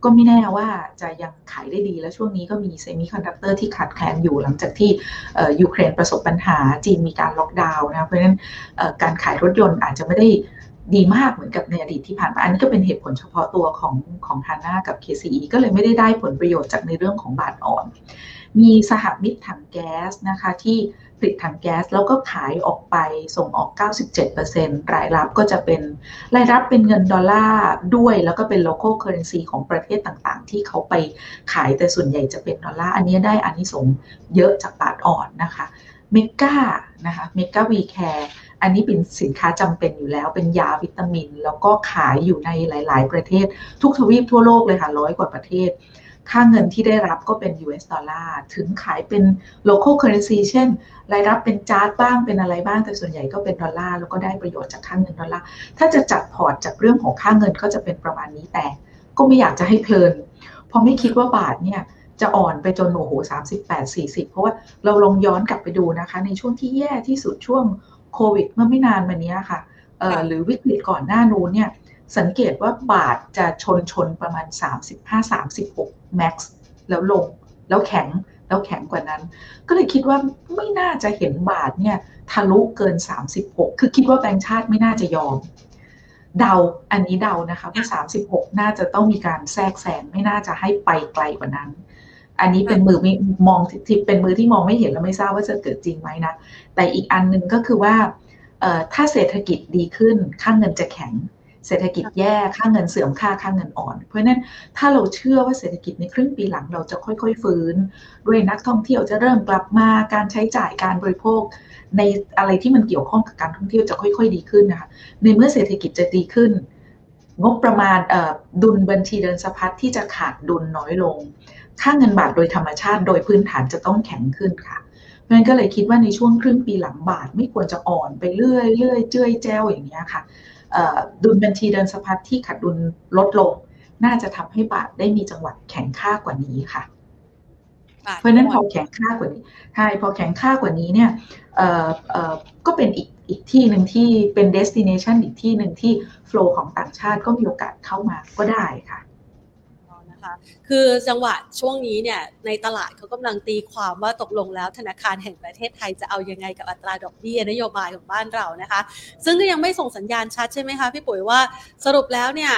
ก็ไม่แน่ว่าจะยังขายได้ดี และช่วงนี้ก็มี semiconductor ที่ขาดแคลนอยู่หลังจากที่ยูเครนประสบปัญหาจีนมีการล็อกดาวน์นะเพราะฉะนั้นการขายรถยนต์อาจจะไม่ได้ดีมากเหมือนกับในอดีตที่ผ่านมา อันนี้ก็เป็นเหตุผลเฉพาะตัวของของ HANA กับ KCE ก็เลยไม่ได้ได้ผลประโยชน์จากในเรื่องของบาทอ่อน มีสหมิตรถังแก๊สนะคะที่ ผลิตถังแก๊ส แล้วก็ขายออกไปส่งออก 97%รายรับก็จะเป็นรายรับเป็นเงินดอลลาร์ด้วย แล้วก็เป็น local currency ของประเทศต่างๆ ที่เขาไปขายแต่ส่วนใหญ่จะเป็นดอลลาร์อันนี้ได้อานิสงส์เยอะจากบาทอ่อนนะคะMega นะคะ Mega We Care อันนี้เป็นสินค้าจำเป็นอยู่แล้วเป็นยาวิตามิน แล้วก็ขายอยู่ในหลาย ๆ ประเทศ ทุกทวีปทั่วโลกเลยค่ะร้อยกว่าประเทศ ค่าเงินที่ได้รับก็เป็น US ดอลลาร์ถึงขายเป็น local currency เช่น รายรับเป็นจ๊าดบ้างเป็นอะไรบ้าง แต่ส่วนใหญ่ก็เป็นดอลลาร์แล้วก็ได้ประโยชน์จากค่าเงินดอลลาร์ถ้าจะจัดพอร์ตจากเรื่องของค่าเงินก็จะเป็นประมาณนี้แต่ ก็ไม่อยากจะให้เพลินเพราะไม่คิดว่าบาทเนี่ยจะอ่อนไปจนโอ้โหสามสิบแปดสี่สิบเพราะว่าเราลองย้อนกลับไปดูนะคะ ในช่วงที่แย่ที่สุดช่วงโควิดเมื่อไม่นานมานี้ค่ะหรือวิกฤตก่อนหน้านู้นเนี่ยสังเกตว่าบาทจะชนชนประมาณ 35-36 แล้วลงแล้วแข็งแล้วแข็งกว่านั้น ก็เลยคิดว่าไม่น่าจะเห็นบาทเนี่ยทะลุเกิน 36 คือคิดว่าแบงค์ชาติไม่น่าจะยอม เดาอันนี้เดานะคะว่า36 น่าจะต้องมีการแทรกแซงไม่น่าจะให้ไปไกลกว่านั้น อันนี้เป็นมือมองที่เป็นมือที่มองไม่เห็นแล้วไม่ทราบว่าจะเกิดจริงไหมนะ แต่อีกอันหนึ่งก็คือว่าถ้าเศรษฐกิจดีขึ้นค่าเงินจะแข็ง เศรษฐกิจแย่ค่าเงินเสื่อมค่าค่าเงินอ่อน เพราะนั้นถ้าเราเชื่อว่าเศรษฐกิจในครึ่งปีหลังเราจะค่อย ๆ ฟื้น ด้วยนักท่องเที่ยวจะเริ่มกลับมาการใช้จ่ายการบริโภค ในอะไรที่มันเกี่ยวข้องกับการท่องเที่ยวจะค่อย ๆ ดีขึ้นนะคะในเมื่อเศรษฐกิจจะดีขึ้น งบประมาณดุลบัญชีเดินสะพัดที่จะขาดดุลน้อยลง ค่าเงินบาทโดยธรรมชาติโดยพื้นฐานจะต้องแข็งขึ้นค่ะเพราะฉะนั้นก็เลยคิดว่าในช่วงครึ่งปีหลังบาทไม่ควรจะอ่อนไปเรื่อยเรื่อยเจ้ยแจ้วอย่างนี้ค่ะ ดุลบัญชีเดินสะพัดที่ขาดดุลลดลง น่าจะทำให้บาทได้มีจังหวะแข็งค่ากว่านี้ค่ะ เพราะนั้นพอแข็งค่ากว่านี้ใช่พอแข็งค่ากว่านี้เนี่ยก็เป็นอีกอีกที่หนึ่งที่เป็น destination อีกที่หนึ่งที่ flow ของต่างชาติก็มีโอกาสเข้ามาก็ได้ค่ะ คะ คือจังหวะช่วงนี้เนี่ยในตลาดเขากำลังตีความว่าตกลงแล้วธนาคารแห่งประเทศไทยจะเอายังไงกับอัตราดอกเบี้ยนโยบายของบ้านเรานะคะ ซึ่งก็ยังไม่ส่งสัญญาณชัดใช่ไหมคะพี่ปุ๋ยว่าสรุปแล้วเนี่ย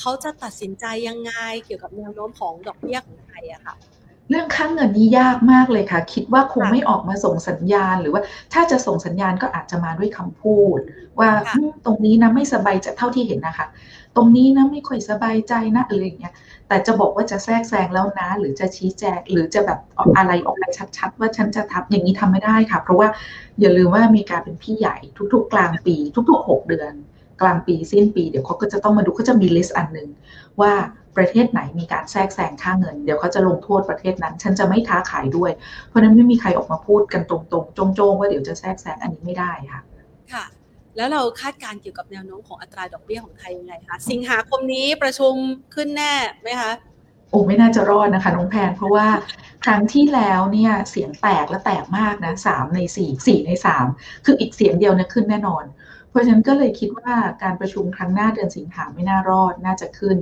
เขาจะตัดสินใจยังไงเกี่ยวกับแนวโน้มของดอกเบี้ยของไทยอะค่ะเรื่องค่างเงินนี้ยากมากเลยค่ะ คิดว่าคงไม่ออกมาส่งสัญญาณ หรือว่าถ้าจะส่งสัญญาณก็อาจจะมาด้วยคำพูด ว่าตรงนี้นะไม่สบายใจเท่าที่เห็นนะคะ ตรงนี้นะไม่ค่อยสบายใจนะอะไรอย่างเงี้ย แต่จะบอกว่าจะแทรกแซงแล้วนะ หรือจะชี้แจง หรือจะแบบอะไรออกมาชัดๆ ว่าฉันจะทำอย่างนี้ทำไม่ได้ค่ะ เพราะว่าอย่าลืมว่าอเมริกาเป็นพี่ใหญ่ทุก ๆ กลางปี ทุกๆ 6 เดือน กลางปีสิ้นปีเดี๋ยวเขาก็จะต้องมาดูเขาจะมีลิสต์อันหนึ่งว่าประเทศไหนมีการแทรกแซงค่าเงิน เดี๋ยวเขาจะลงโทษประเทศนั้น ฉันจะไม่ค้าขายด้วย เพราะนั้นไม่มีใครออกมาพูดกันตรงๆจงๆ ว่าเดี๋ยวจะแทรกแซงอันนี้ไม่ได้ค่ะ ค่ะ แล้วเราคาดการเกี่ยวกับแนวโน้มของอัตราดอกเบี้ยของไทยยังไงคะสิงหาคมนี้ประชุมขึ้นแน่ไหมคะโอ้ไม่น่าจะรอดนะคะน้องแพนเพราะว่าครั้งที่แล้วเนี่ยเสียงแตกและแตกมากนะสามในสี่สี่ในสามคืออีกเสียงเดียวเนี่ยขึ้นแน่นอน เพราะฉะนั้นก็เลยคิดว่าการประชุมครั้งหน้าเดือนสิงหาไม่น่ารอดน่าจะขึ้น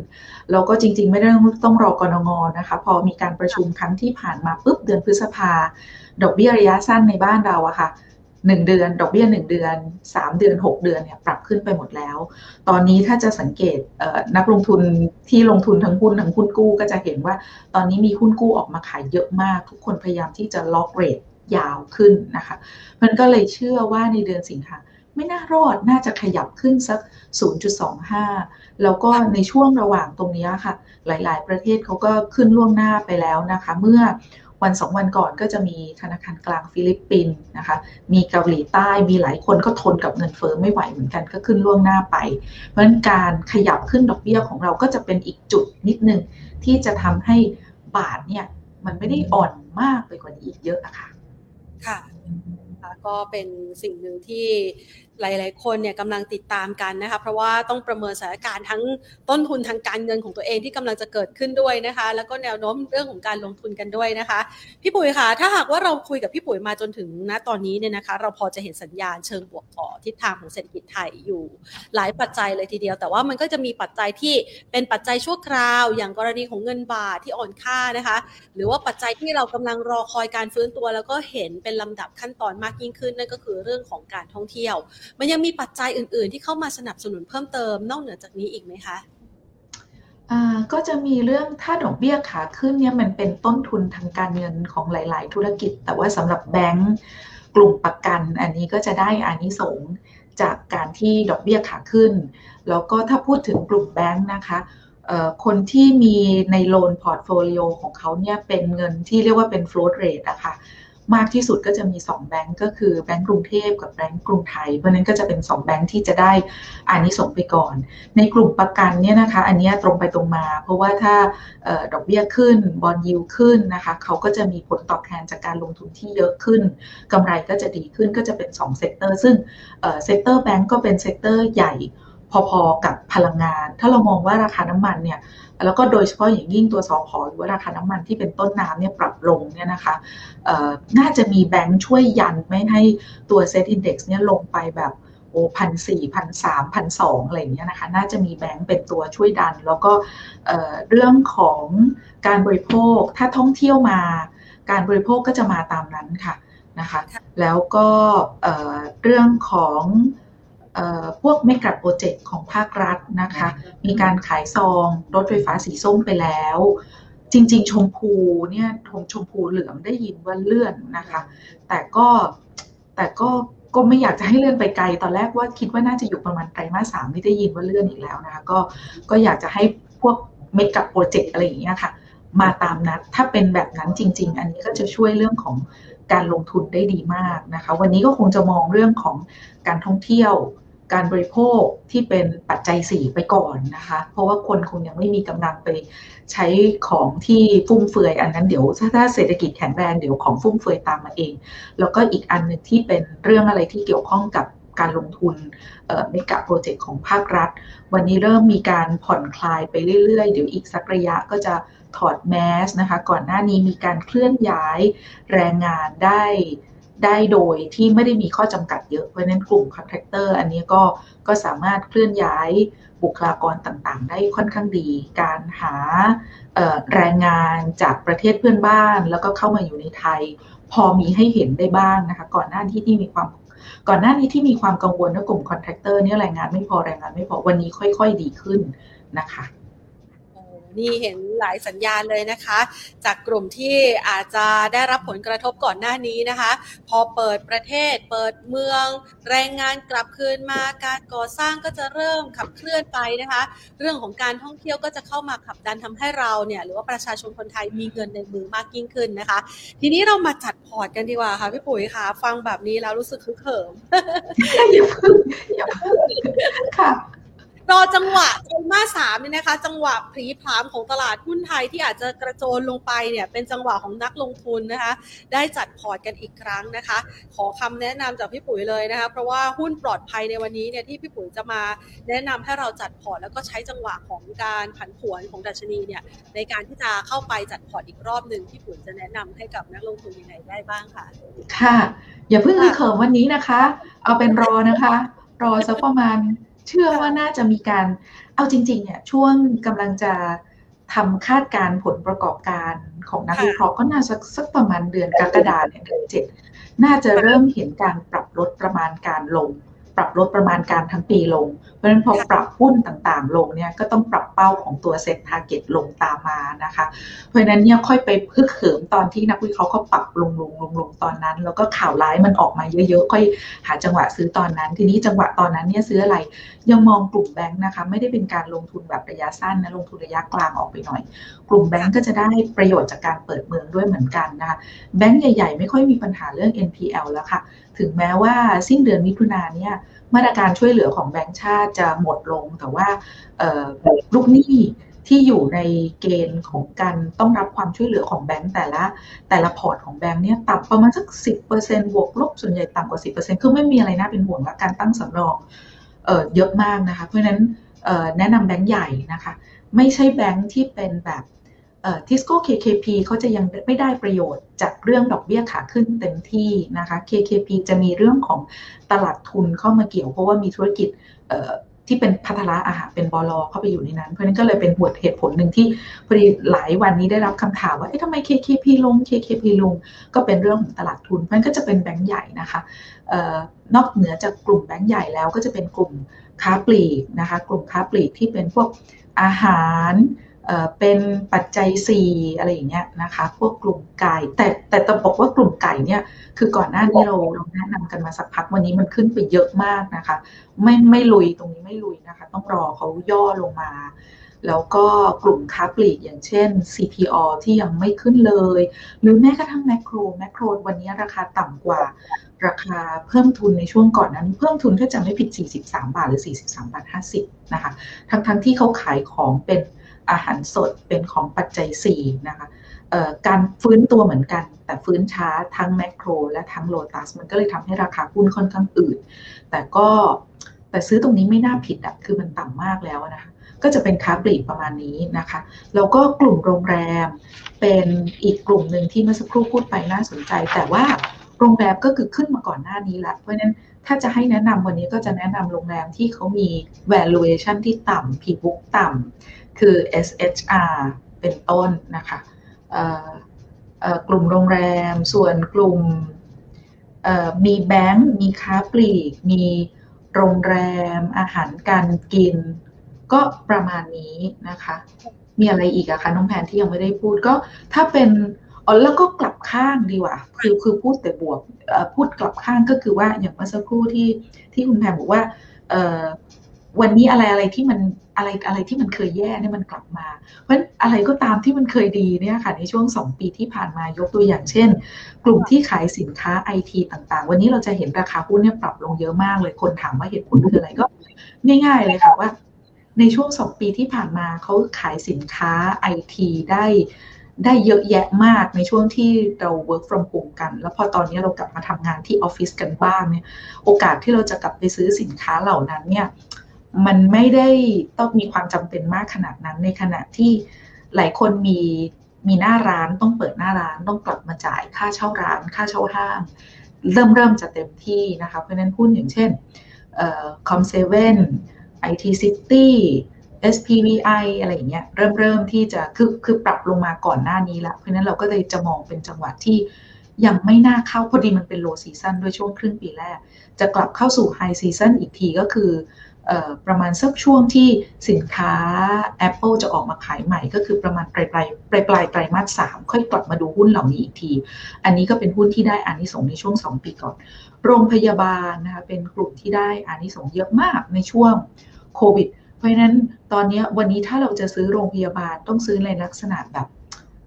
แล้วก็จริง ๆ ไม่ได้ต้องรอกรงงนะคะ พอมีการประชุมครั้งที่ผ่านมาปุ๊บเดือนพฤษภาดอกเบี้ยระยะสั้นในบ้านเราอะค่ะ หนึ่งเดือน ดอกเบี้ยหนึ่งเดือนสามเดือนหกเดือนเนี่ยปรับขึ้นไปหมดแล้ว ตอนนี้ถ้าจะสังเกตนักลงทุนที่ลงทุนทั้งหุ้นทั้งหุ้นกู้ก็จะเห็นว่า ตอนนี้มีหุ้นกู้ออกมาขายเยอะมาก ทุกคนพยายามที่จะล็อกเรทยาวขึ้นนะคะ มันก็เลยเชื่อว่าในเดือนสิงหาไม่น่ารอดน่าจะขยับขึ้นสัก 0.25 แล้วก็ในช่วงระหว่างตรงนี้ค่ะ หลาย ๆ ประเทศเขาก็ขึ้นล่วงหน้าไปแล้วนะคะ เมื่อ วันสองวันก่อนก็จะมีธนาคารกลางฟิลิปปินส์นะคะ มีเกาหลีใต้มีหลายคนก็ทนกับเงินเฟอ้อไม่ไหวเหมือนกันก็ขึ้นล่วงหน้าไป เพราะฉะนั้นการขยับขึ้นดอกเบี้ยของเราก็จะเป็นอีกจุดนิดนึง ที่จะทำให้บาทเนี่ยมันไม่ได้อ่อนมากไปกว่านี้อีกเยอะอะค่ะค่ะก็เป็นสิ่งหนึ่งที่หลาย ๆ คนเนี่ยกำลังติดตามกันนะคะเพราะว่าต้องประเมินสถานการณ์ทั้งต้นทุนทางการเงินของตัวเองที่กำลังจะเกิดขึ้นด้วยนะคะ แล้วก็แนวโน้มเรื่องของการลงทุนกันด้วยนะคะ พี่ปุ๋ยคะถ้าหากว่าเราคุยกับพี่ปุ๋ยมาจนถึงณตอนนี้เนี่ยนะคะ เราพอจะเห็นสัญญาณเชิงบวกต่อทิศทางของเศรษฐกิจไทยอยู่หลายปัจจัยเลยทีเดียว แต่ว่ามันก็จะมีปัจจัยที่เป็นปัจจัยชั่วคราว อย่างกรณีของเงินบาทที่อ่อนค่านะคะ หรือว่าปัจจัยที่เรากำลังรอคอยการฟื้นตัว แล้วก็เห็นเป็นลำดับขั้นตอนมากยิ่งขึ้นนั่นก็คือเรื่องของการท่องเที่ยวมันยังมีปัจจัยอื่น ๆ ที่เข้ามาสนับสนุนเพิ่มเติมนอกเหนือจากนี้อีกไหมคะก็จะมีเรื่องถ้าดอกเบี้ยขาขึ้นเนี่ยมันเป็นต้นทุนทางการเงินของหลาย ๆ ธุรกิจ แต่ว่าสำหรับแบงก์กลุ่มประกัน อันนี้ก็จะได้อานิสงส์จากการที่ดอกเบี้ยขาขึ้น แล้วก็ถ้าพูดถึงกลุ่มแบงก์นะคะคนที่มีใน loan portfolio ของเขาเนี่ยเป็นเงินที่เรียกว่าเป็น float rate อะค่ะ มากที่สุดก็จะมี 2 แบงก์ก็คือแบงก์กรุงเทพกับแบงก์กรุงไทย เพราะนั้นก็จะเป็น 2 แบงก์ที่จะได้อานิสงส์ไปก่อน ในกลุ่มประกันเนี่ยนะคะ อันนี้ตรงไปตรงมา เพราะว่าถ้าดอกเบี้ยขึ้นbond yield ขึ้นนะคะเขาก็จะมีผลตอบแทนจากการลงทุนที่เยอะขึ้นกำไรก็จะดีขึ้นก็จะเป็น2 sector ซึ่ง sector แบงก์ก็เป็น sector ใหญ่พอๆกับพลังงาน ถ้าเรามองว่าราคาน้ำมันเนี่ยแล้วก็โดยเฉพาะอย่างยิ่งตัวสอพอหรือว่าราคาน้ำมันที่เป็นต้นน้ำเนี่ยปรับลงเนี่ยนะคะน่าจะมีแบงค์ช่วยยันไม่ให้ตัวเซตอินดี x เนี่ยลงไปแบบโอ้พันสี่พันสามพันสองอะไรอย่างเงี้ยนะคะ น่าจะมีแบงค์เป็นตัวช่วยดัน แล้วก็เรื่องของการบริโภคถ้าท่องเที่ยวมา การบริโภคก็จะมาตามนั้นค่ะนะคะ แล้วก็เรื่องของ พวกเมกะโปรเจกต์ของภาครัฐนะคะ มีการขายซองรถไฟฟ้าสีส้มไปแล้ว จริง ๆ ชมพูเนี่ยทงชมพูเหลืองได้ยินว่าเลื่อนนะคะ แต่ก็แต่ก็ก็ไม่อยากจะให้เลื่อนไปไกล ตอนแรกว่าคิดว่าน่าจะอยู่ประมาณไตรมาสสามไม่ได้ยินว่าเลื่อนอีกแล้วนะคะ ก็ก็อยากจะให้พวกเมกะโปรเจกต์อะไรอย่างเงี้ยค่ะ มาตามนัด ถ้าเป็นแบบนั้นจริง ๆ อันนี้ก็จะช่วยเรื่องของการลงทุนได้ดีมากนะคะ วันนี้ก็คงจะมองเรื่องของการท่องเที่ยว การบริโภคที่เป็นปัจจัยสี่ไปก่อนนะคะ เพราะว่าคนคงยังไม่มีกำลังไปใช้ของที่ฟุ่มเฟือยอันนั้นเดี๋ยวถ้าเศรษฐกิจแข็งแรงเดี๋ยวของฟุ่มเฟือยตามมาเอง แล้วก็อีกอันหนึ่งที่เป็นเรื่องอะไรที่เกี่ยวข้องกับการลงทุน mega project ของภาครัฐ วันนี้เริ่มมีการผ่อนคลายไปเรื่อยๆ เดี๋ยวอีกสักระยะก็จะถอดแมสนะคะ ก่อนหน้านี้มีการเคลื่อนย้ายแรงงานได้ ได้โดยที่ไม่ได้มีข้อจำกัดเยอะ เพราะนั้นกลุ่ม contractor อันนี้ก็ก็สามารถเคลื่อนย้ายบุคลากรต่างๆ ได้ค่อนข้างดี การหาแรงงานจากประเทศเพื่อนบ้าน แล้วก็เข้ามาอยู่ในไทย พอมีให้เห็นได้บ้างนะคะก่อนหน้าที่ที่มีความก่อนหน้านี้ที่มีความกังวลว่ากลุ่มคอนแทคเตอร์เนี่ยแรงงานไม่พอแรงงานไม่พอวันนี้ค่อย ๆ ดีขึ้นนะคะ นี่เห็นหลายสัญญาณเลยนะคะ จากกลุ่มที่อาจจะได้รับผลกระทบก่อนหน้านี้นะคะ พอเปิดประเทศ เปิดเมือง แรงงานกลับคืนมา การก่อสร้างก็จะเริ่มขับเคลื่อนไปนะคะ เรื่องของการท่องเที่ยวก็จะเข้ามาขับดันทำให้เราเนี่ยหรือว่าประชาชนคนไทยมีเงินในมือมากยิ่งขึ้นนะคะ ทีนี้เรามาจัดพอร์ตกันดีกว่าค่ะพี่ปุ๋ยคะฟังแบบนี้แล้วรู้สึกฮึกเหิมอย่าเพิ่งอย่าเพิ่งค่ะ รอจังหวะไตรมาสสามเนี่ยนะคะ จังหวะผลีผลามของตลาดหุ้นไทยที่อาจจะกระโจนลงไปเนี่ยเป็นจังหวะของนักลงทุนนะคะ ได้จัดพอร์ตกันอีกครั้งนะคะ ขอคำแนะนำจากพี่ปุ๋ยเลยนะคะ เพราะว่าหุ้นปลอดภัยในวันนี้เนี่ยที่พี่ปุ๋ยจะมาแนะนำให้เราจัดพอร์ตแล้วก็ใช้จังหวะของการผันผวนของดัชนีเนี่ยในการที่จะเข้าไปจัดพอร์ตอีกรอบหนึ่งพี่ปุ๋ยจะแนะนำให้กับนักลงทุนยังไงได้บ้างค่ะ ค่ะ อย่าเพิ่งเขิมวันนี้นะคะ เอาเป็นรอนะคะ รอสักประมาณ เชื่อว่าน่าจะมีการเอาจริง ๆ เนี่ย ช่วงกำลังจะทำคาดการผลประกอบการของนักวิเคราะห์ก็น่าสักสักประมาณเดือนกรกฎาเนี่ยเดือนเจ็ดน่าจะเริ่มเห็นการปรับลดประมาณการลง ปรับลดประมาณการทั้งปีลงเพ ราะฉะนั้นพอปรับหุ้นต่างๆ ลงเนี่ยก็ต้องปรับเป้าของตัว SET target ลงตามมานะคะ เพราะฉะนั้นเนี่ยค่อยไปฮึกเหิมตอนที่นักวิเคราะห์เขาปรับลงลงลงลงตอนนั้น แล้วก็ข่าวร้ายมันออกมาเยอะๆ ค่อยหาจังหวะซื้อตอนนั้น ทีนี้จังหวะตอนนั้นเนี่ยซื้ออะไรยังมองกลุ่มแบงค์นะคะไม่ได้เป็นการลงทุนแบบระยะสั้นนะลงทุนระยะกลางออกไปหน่อย กลุ่มแบงค์ก็จะได้ประโยชน์จากการเปิดเมืองด้วยเหมือนกันนะคะแบงค์ใหญ่ ๆ ไม่ค่อยมีปัญหาเรื่อง NPL แล้วค่ะถึงแม้ว่าสิ้นเดือนมิถุนาเนี่ย มาตรการช่วยเหลือของแบงก์ชาติจะหมดลง แต่ว่าลูกหนี้ที่อยู่ในเกณฑ์ของการต้องรับความช่วยเหลือของแบงก์แต่ละ แต่ละ port ของแบงก์เนี่ยต่ำประมาณสักสิบเปอร์เซ็นต์บวกลบส่วนใหญ่ต่ำกว่าสิบเปอร์เซ็นต์คือไม่มีอะไรน่าเป็นห่วงและการตั้งสำรองเเยอะมากนะคะ เพราะฉะนั้นแนะนำแบงก์ใหญ่นะคะ ไม่ใช่แบงก์ที่เป็นแบบ ทิสโก้ KKP เขาจะยังไม่ได้ประโยชน์จากเรื่องดอกเบี้ยขาขึ้นเต็มที่นะคะ KKP จะมีเรื่องของตลาดทุนเข้ามาเกี่ยว เพราะว่ามีธุรกิจที่เป็นพัฒนาอาหารเป็นบอลเข้าไปอยู่ในนั้น เพราะนั้นก็เลยเป็นหัวเหตุผลหนึ่งที่พอดีหลายวันนี้ได้รับคำถามว่าเอ๊ะทำไม KKP ลง KKP ลงก็เป็นเรื่องของตลาดทุน เพราะนั้นก็จะเป็นแบงก์ใหญ่นะคะนอกเหนือจากกลุ่มแบงก์ใหญ่แล้วก็จะเป็นกลุ่มค้าปลีกนะคะ กลุ่มค้าปลีกที่เป็นพวกอาหาร เป็นปัจจัย 4 อะไรอย่างเงี้ยนะคะพวกกลุ่มไก่ แต่แต่ต้องบอกว่ากลุ่มไก่เนี่ยคือก่อนหน้านี้เราเราแนะนำกันมาสักพักวันนี้มันขึ้นไปเยอะมากนะคะ ไม่ไม่ลุยตรงนี้ไม่ลุยนะคะ ต้องรอเขาย่อลงมา แล้วก็กลุ่มค้าปลีกอย่างเช่น CPO ที่ยังไม่ขึ้นเลย หรือแม้กระทั่งแมคโครแมคโครวันนี้ราคาต่ำกว่า ราคาเพิ่มทุนในช่วงก่อนนั้น เพิ่มทุนถ้าจะไม่ผิด 43 บาทหรือ 43 บาท 50 นะคะ ทั้งทั้งที่เขาขายของเป็น อาหารสดเป็นของปัจจัย4นะคะการฟื้นตัวเหมือนกัน แต่ฟื้นช้าทั้งแมคโคร และทั้งโลตัส มันก็เลยทำให้ราคาหุ้นค่อนข้างอืดแต่ก็แต่ซื้อตรงนี้ไม่น่าผิดอะคือมันต่ำมากแล้วนะคะก็จะเป็นค้าปลีกประมาณนี้นะคะ แล้วก็กลุ่มโรงแรมเป็นอีกกลุ่มหนึ่งที่เมื่อสักครู่พูดไปน่าสนใจ แต่ว่าโรงแรมก็คือขึ้นมาก่อนหน้านี้แล้ว เพราะฉะนั้นถ้าจะให้แนะนำวันนี้ก็จะแนะนำโรงแรมที่เขามี valuation ที่ต่ำ P/book ต่ำ คือ SHR เป็นต้นนะคะกลุ่มโรงแรม ส่วนกลุ่มมีแบงก์มีค้าปลีก มีโรงแรม อาหารการกิน ก็ประมาณนี้นะคะ มีอะไรอีกอะคะน้องแพนที่ยังไม่ได้พูดก็ถ้าเป็นอ๋อแล้วก็กลับข้างดีกว่า คือคือพูดแต่บวกพูดกลับข้างก็คือว่าอย่างเมื่อสักครู่ที่ที่คุณแพนบอกว่าวันนี้อะไรอะไรที่มัน อะไรอะไรที่มันเคยแย่เนี่ยมันกลับมา เพราะฉะนั้นอะไรก็ตามที่มันเคยดีเนี่ยค่ะในช่วง 2 ปีที่ผ่านมายกตัวอย่างเช่น กลุ่มที่ขายสินค้าไอทีต่างๆ วันนี้เราจะเห็นราคาหุ้นเนี่ยปรับลงเยอะมากเลยคนถามว่าเหตุผลคืออะไรก็ ง่าย ๆ เลยค่ะว่า ในช่วง 2 ปีที่ผ่านมาเขาขายสินค้าไอทีได้ได้เยอะแยะมากในช่วงที่เรา work from home กัน แล้วพอตอนนี้เรากลับมาทำงานที่ออฟฟิศกันบ้างเนี่ย โอกาสที่เราจะกลับไปซื้อสินค้าเหล่านั้นเนี่ย มันไม่ได้ต้องมีความจำเป็นมากขนาดนั้น ในขณะที่หลายคนมีมีหน้าร้านต้องเปิดหน้าร้านต้องกลับมาจ่ายค่าเช่าร้าน ค่าเช่าห้าง เริ่มเริ่มจะเต็มที่นะคะเพราะนั้นหุ้นอย่างเช่น Com7 IT City SPVI อะไรอย่างเงี้ยเริ่มเริ่มที่จะคือคือปรับลงมาก่อนหน้านี้ละเพราะนั้นเราก็เลยจะมองเป็นจังหวะที่ยังไม่น่าเข้าพอดีมันเป็น low season ด้วยช่วงครึ่งปีแรก จะกลับเข้าสู่ high season อีกทีก็คือ ประมาณสักช่วงที่สินค้า Apple จะออกมาขายใหม่ ก็คือประมาณปลายปลายปลายปลายไตรมาสสามค่อยกลับมาดูหุ้นเหล่านี้อีกที อันนี้ก็เป็นหุ้นที่ได้อานิสงส์ในช่วง 2 ปีก่อน โรงพยาบาลนะคะเป็นกลุ่มที่ได้อานิสงส์เยอะมากในช่วงโควิด เพราะฉะนั้นตอนนี้วันนี้ถ้าเราจะซื้อโรงพยาบาลต้องซื้อในลักษณะแบบ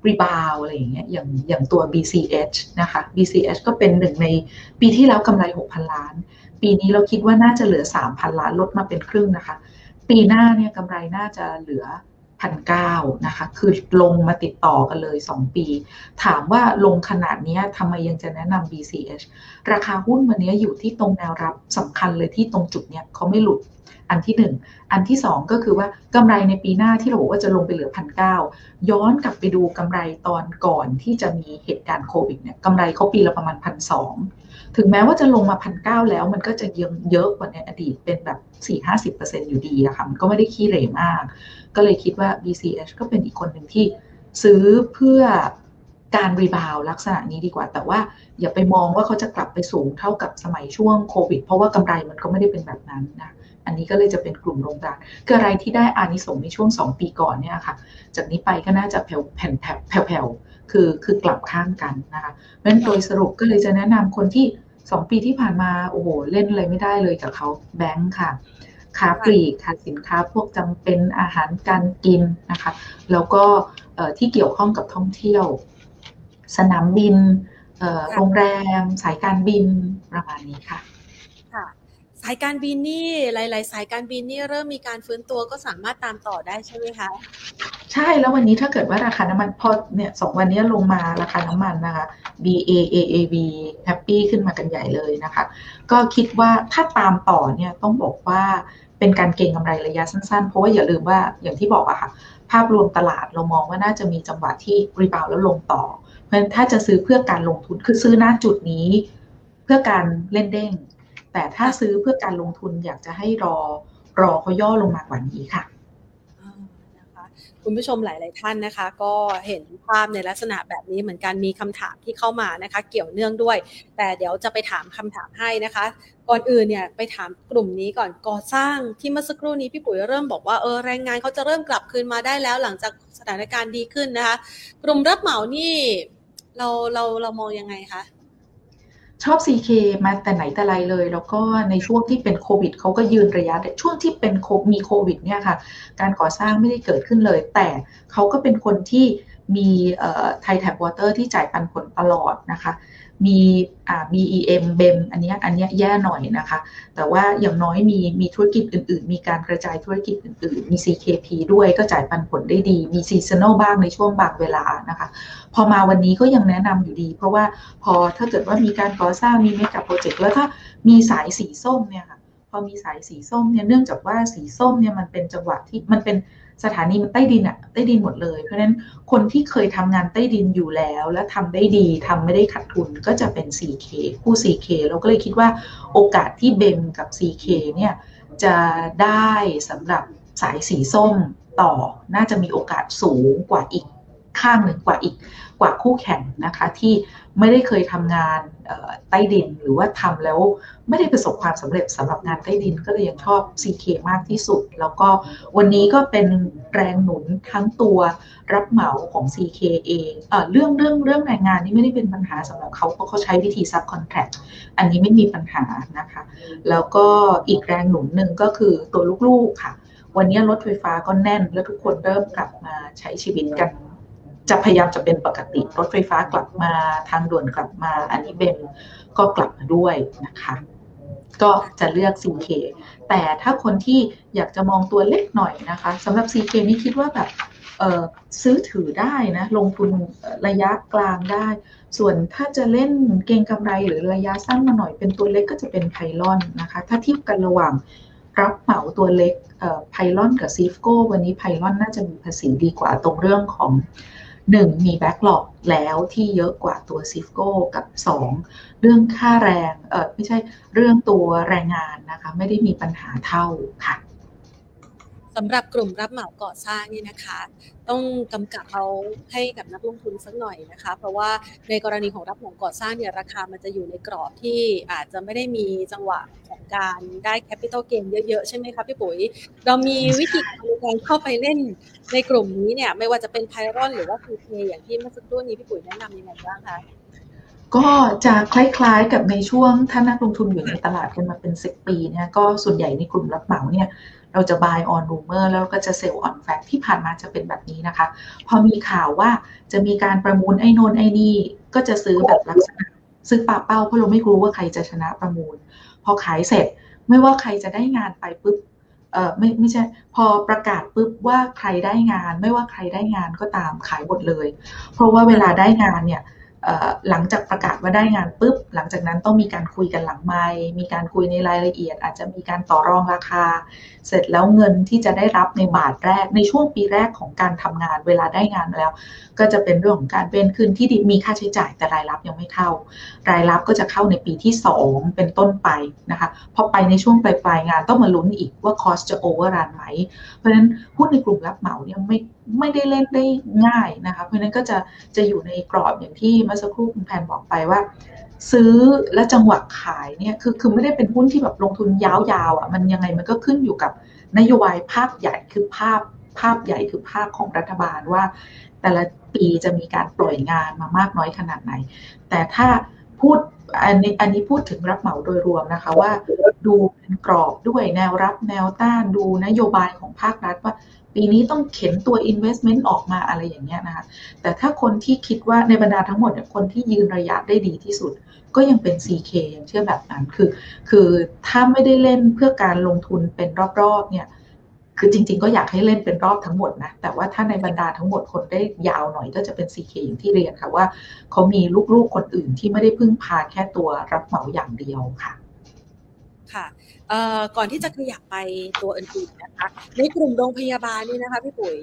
รีบาวอะไรอย่างเงี้ยอย่างอย่างตัว BCH นะคะ BCH ก็เป็นหนึ่งในปีที่แล้วกำไร 6,000 ล้าน ปีนี้เราคิดว่าน่าจะเหลือ 3,000 ล้านลดมาเป็นครึ่งนะคะ ปีหน้าเนี่ยกำไรน่าจะเหลือพันเก้านะคะ คือลงมาติดต่อกันเลย 2 ปี ถามว่าลงขนาดนี้ทำไมยังจะแนะนำ BCH ราคาหุ้นวันนี้อยู่ที่ตรงแนวรับสำคัญเลยที่ตรงจุดเนี้ยเขาไม่หลุดอันที่ 1 อันที่ 2 ก็คือว่ากำไรในปีหน้าที่เราบอกว่าจะลงไปเหลือพันเย้อนกลับไปดูกำไรตอนก่อนที่จะมีเหตุการณ์โควิดเนี่ยกำไรเขาปีละประมาณพันส ถึงแม้ว่าจะลงมาพันเก้าแล้ว มันก็จะยังเยอะกว่าในอดีตเป็นแบบ4-50%อร์เซ็นอยู่ดีอะค่ะ มันก็ไม่ได้ขี้เหร่มาก ก็เลยคิดว่า BCH ก็เป็นอีกคนหนึ่งที่ซื้อเพื่อการรีบาวลักษณะนี้ดีกว่า แต่ว่าอย่าไปมองว่าเขาจะกลับไปสูงเท่ากับสมัยช่วงโควิด เพราะว่ากำไรมันก็ไม่ได้เป็นแบบนั้นนะอันนี้ก็เลยจะเป็นกลุ่มโรงงานคืออะไรที่ได้อานิสงส์ในช่วง 2 ปีก่อนเนี่ยค่ะ จากนี้ไปก็น่าจะแผ่วแผ่นแผ่วๆคือคือกลับข้างกันนะคะเพราะฉะนั้นโดยสรุปก็เลยจะแนะนำคนที่ 2ปีที่ผ่านมาโอ้โหเล่นอะไรไม่ได้เลยกับเขาแบงค์ค่ะค้าปลีกค่ะสินค้าพวกจำเป็นอาหารการกินนะคะ แล้วก็ที่เกี่ยวข้องกับท่องเที่ยว สนามบินโรงแรม สายการบินประมาณนี้ค่ะ สายการบินนี่หลาย ๆ สายการบินนี่เริ่มมีการฟื้นตัวก็สามารถตามต่อได้ใช่ไหมคะใช่แล้ววันนี้ถ้าเกิดว่าราคาน้ำมันพอเนี่ยสองวันนี้ลงมาราคาน้ำมันนะคะ BAAAV แฮปปี้ขึ้นมากันใหญ่เลยนะคะ ก็คิดว่าถ้าตามต่อเนี่ยต้องบอกว่าเป็นการเก็งกำไรระยะสั้น ๆ เพราะว่าอย่าลืมว่าอย่างที่บอกอะค่ะ ภาพรวมตลาดเรามองว่าน่าจะมีจังหวะที่รีบาวแล้วลงต่อ เพราะฉะนั้นถ้าจะซื้อเพื่อการลงทุนคือซื้อหน้าจุดนี้ เพื่อการเล่นเด้ง แต่ถ้าซื้อเพื่อการลงทุนอยากจะให้รอรอเขาย่อลงมากว่านี้ค่ะคุณผู้ชมหลาย ๆ ท่านนะคะ ก็เห็นภาพในลักษณะแบบนี้เหมือนกันมีคำถามที่เข้ามานะคะ เกี่ยวเนื่องด้วย แต่เดี๋ยวจะไปถามคำถามให้นะคะ ก่อนอื่นเนี่ยไปถามกลุ่มนี้ก่อนก่อสร้างที่เมื่อสักครู่นี้พี่ปุ๋ยเริ่มบอกว่าเออแรงงานเขาจะเริ่มกลับคืนมาได้แล้วหลังจากสถานการณ์ดีขึ้นนะคะ กลุ่มรับเหมานี่ เราเราเรามองยังไงคะ ชอบ CK มาแต่ไหนแต่ไรเลย แล้วก็ในช่วงที่เป็นโควิดเขาก็ยืนระยะช่วงที่เป็นมีโควิดเนี่ยค่ะ การก่อสร้างไม่ได้เกิดขึ้นเลย แต่เขาก็เป็นคนที่มีไทยแทปวอเตอร์ที่จ่ายปันผลตลอดนะคะ มีอ่า BEM BEM อันนี้อันนี้แย่หน่อยนะคะ แต่ว่าอย่างน้อยมีมีธุรกิจอื่น ๆ มีการกระจายธุรกิจอื่น ๆ มี CKP ด้วยก็จ่ายปันผลได้ดี มี seasonal บ้างในช่วงบางเวลานะคะ พอมาวันนี้ก็ยังแนะนำอยู่ดี เพราะว่าพอถ้าเกิดว่ามีการก่อสร้างมีเมกะโปรเจกต์แล้วถ้ามีสายสีส้มเนี่ยค่ะพอมีสายสีส้มเนี่ยเนื่องจากว่าสีส้มเนี่ยมันเป็นจังหวะที่มันเป็น สถานีมันใต้ดินอะใต้ดินหมดเลย เพราะฉะนั้นคนที่เคยทำงานใต้ดินอยู่แล้ว และทำได้ดีทำไม่ได้ขาดทุนก็จะเป็น 4K คู่ 4K เราก็เลยคิดว่าโอกาสที่เบมกับ 4K เนี่ยจะได้สำหรับสายสีส้มต่อน่าจะมีโอกาสสูงกว่าอีกข้างหนึ่งกว่าอีกกว่าคู่แข่งนะคะที่ ไม่ได้เคยทำงานใต้ดินหรือว่าทำแล้วไม่ได้ประสบความสำเร็จสำหรับงานใต้ดินก็เลยยังชอบ CK มากที่สุด แล้วก็วันนี้ก็เป็นแรงหนุนทั้งตัวรับเหมาของ CK เองเอเรื่องเรื่องเรื่องแรงงานนี่ไม่ได้เป็นปัญหาสำหรับเขาเพราะเขาใช้วิธีซับคอนแทคอันนี้ไม่มีปัญหานะคะ แล้วก็อีกแรงหนุนหนึ่งก็คือตัวลูกๆค่ะ วันนี้รถไฟฟ้าก็แน่น แล้วทุกคนเริ่มกลับมาใช้ชีวิตกัน จะพยายามจะเป็นปกติ รถไฟฟ้ากลับมาทางด่วนกลับมา อันนี้เบนก็กลับมาด้วยนะคะ ก็จะเลือก CK แต่ถ้าคนที่อยากจะมองตัวเล็กหน่อยนะคะสำหรับ CK นี่คิดว่าแบบซื้อถือได้นะลงทุนระยะกลางได้ ส่วนถ้าจะเล่นเก่งกำไรหรือระยะสั้นมาหน่อยเป็นตัวเล็กก็จะเป็นไพลอนนะคะ ถ้าเทียบกันระหว่างรับเหมาตัวเล็กไพลอนกับซีฟโก้วันนี้ไพลอนน่าจะมีภาษีดีกว่าตรงเรื่องของ หนึ่งมี backlog แล้วที่เยอะกว่าตัวซีฟโก้กับสองเรื่องค่าแรงเออไม่ใช่เรื่องตัวแรงงานนะคะ ไม่ได้มีปัญหาเท่าค่ะ สำหรับกลุ่มรับเหมาก่อสร้างนี่นะคะ ต้องกำกับเอาให้กับนักลงทุนสักหน่อยนะคะ เพราะว่าในกรณีของรับเหมาก่อสร้างเนี่ยราคามันจะอยู่ในกรอบที่อาจจะไม่ได้มีจังหวะของการได้แคปิตอลเกนเยอะๆ ใช่ไหมคะพี่ปุ๋ย เรามีวิธีการในการเข้าไปเล่นในกลุ่มนี้เนี่ยไม่ว่าจะเป็นไพรอนหรือว่าพีเคอย่างที่เมื่อสักครู่นี้พี่ปุ๋ยแนะนำยังไงบ้างคะก็จะคล้ายๆกับในช่วงถ้านักลงทุนอยู่ในตลาดกันมาเป็นสิบปีเนี่ยก็ส่วนใหญ่ในกลุ่มรับเหมาเนี่ย เราจะ buy on rumor แล้วก็จะ sell on fact ที่ผ่านมาจะเป็นแบบนี้นะคะ พอมีข่าวว่าจะมีการประมูลไอ้นนไอ้นี่ ก็จะซื้อแบบลักษณะ ซื้อปาเป้าเพราะเราไม่รู้ว่าใครจะชนะประมูล พอขายเสร็จไม่ว่าใครจะได้งานไปปุ๊บเออไม่ไม่ใช่พอประกาศปุ๊บว่าใครได้งาน ไม่ว่าใครได้งานก็ตามขายหมดเลย เพราะว่าเวลาได้งานเนี่ย หลังจากประกาศว่าได้งานปุ๊บ หลังจากนั้นต้องมีการคุยกันหลังไม้มีการคุยในรายละเอียด อาจจะมีการต่อรองราคา เสร็จแล้วเงินที่จะได้รับในบาทแรกในช่วงปีแรกของการทำงานเวลาได้งานมาแล้ว ก็จะเป็นเรื่องของการเป็นคืนที่มีค่าใช้จ่ายแต่รายรับยังไม่เข้า รายรับก็จะเข้าในปีที่ 2 เป็นต้นไปนะคะพอไปในช่วงปลายปลายงานต้องมาลุ้นอีกว่าคอสจะโอเวอร์รันไหมเพราะฉะนั้นหุ้นในกลุ่มรับเหมาเนี่ยไม่ ไม่ได้เล่นได้ง่ายนะคะ เพราะนั้นก็จะจะอยู่ในกรอบอย่างที่เมื่อสักครู่คุณแพนบอกไปว่า ซื้อและจังหวะขายเนี่ยคือคือไม่ได้เป็นหุ้นที่แบบลงทุนยาวๆอะมันยังไงมันก็ขึ้นอยู่กับนโยบายภาพใหญ่คือภาพภาพใหญ่คือภาพของรัฐบาลว่า แต่ละปีจะมีการปล่อยงานมามากน้อยขนาดไหน แต่ถ้าพูดอันนี้อันนี้พูดถึงรับเหมาโดยรวมนะคะว่าดูเป็นกรอบด้วยแนวรับแนวต้านดูนโยบายของภาครัฐว่า ปีนี้ต้องเข็นตัว investment ออกมาอะไรอย่างเงี้ยนะคะ แต่ถ้าคนที่คิดว่าในบรรดาทั้งหมดเนี่ยคนที่ยืนระยะได้ดีที่สุด ก็ยังเป็น CK ยังเชื่อแบบนั้น คือ คือถ้าไม่ได้เล่นเพื่อการลงทุนเป็นรอบๆ เนี่ยคือจริงๆ ก็อยากให้เล่นเป็นรอบทั้งหมดนะ แต่ว่าถ้าในบรรดาทั้งหมดคนได้ยาวหน่อยก็จะเป็น CK อย่างที่เรียนค่ะว่าเขามีลูกๆคนอื่นที่ไม่ได้พึ่งพาแค่ตัวรับเหมาอย่างเดียวค่ะ ค่ะก่อนที่จะขยับไปตัวอื่นๆนะคะ ในกลุ่มโรงพยาบาลนี่นะคะพี่ปุ๋ย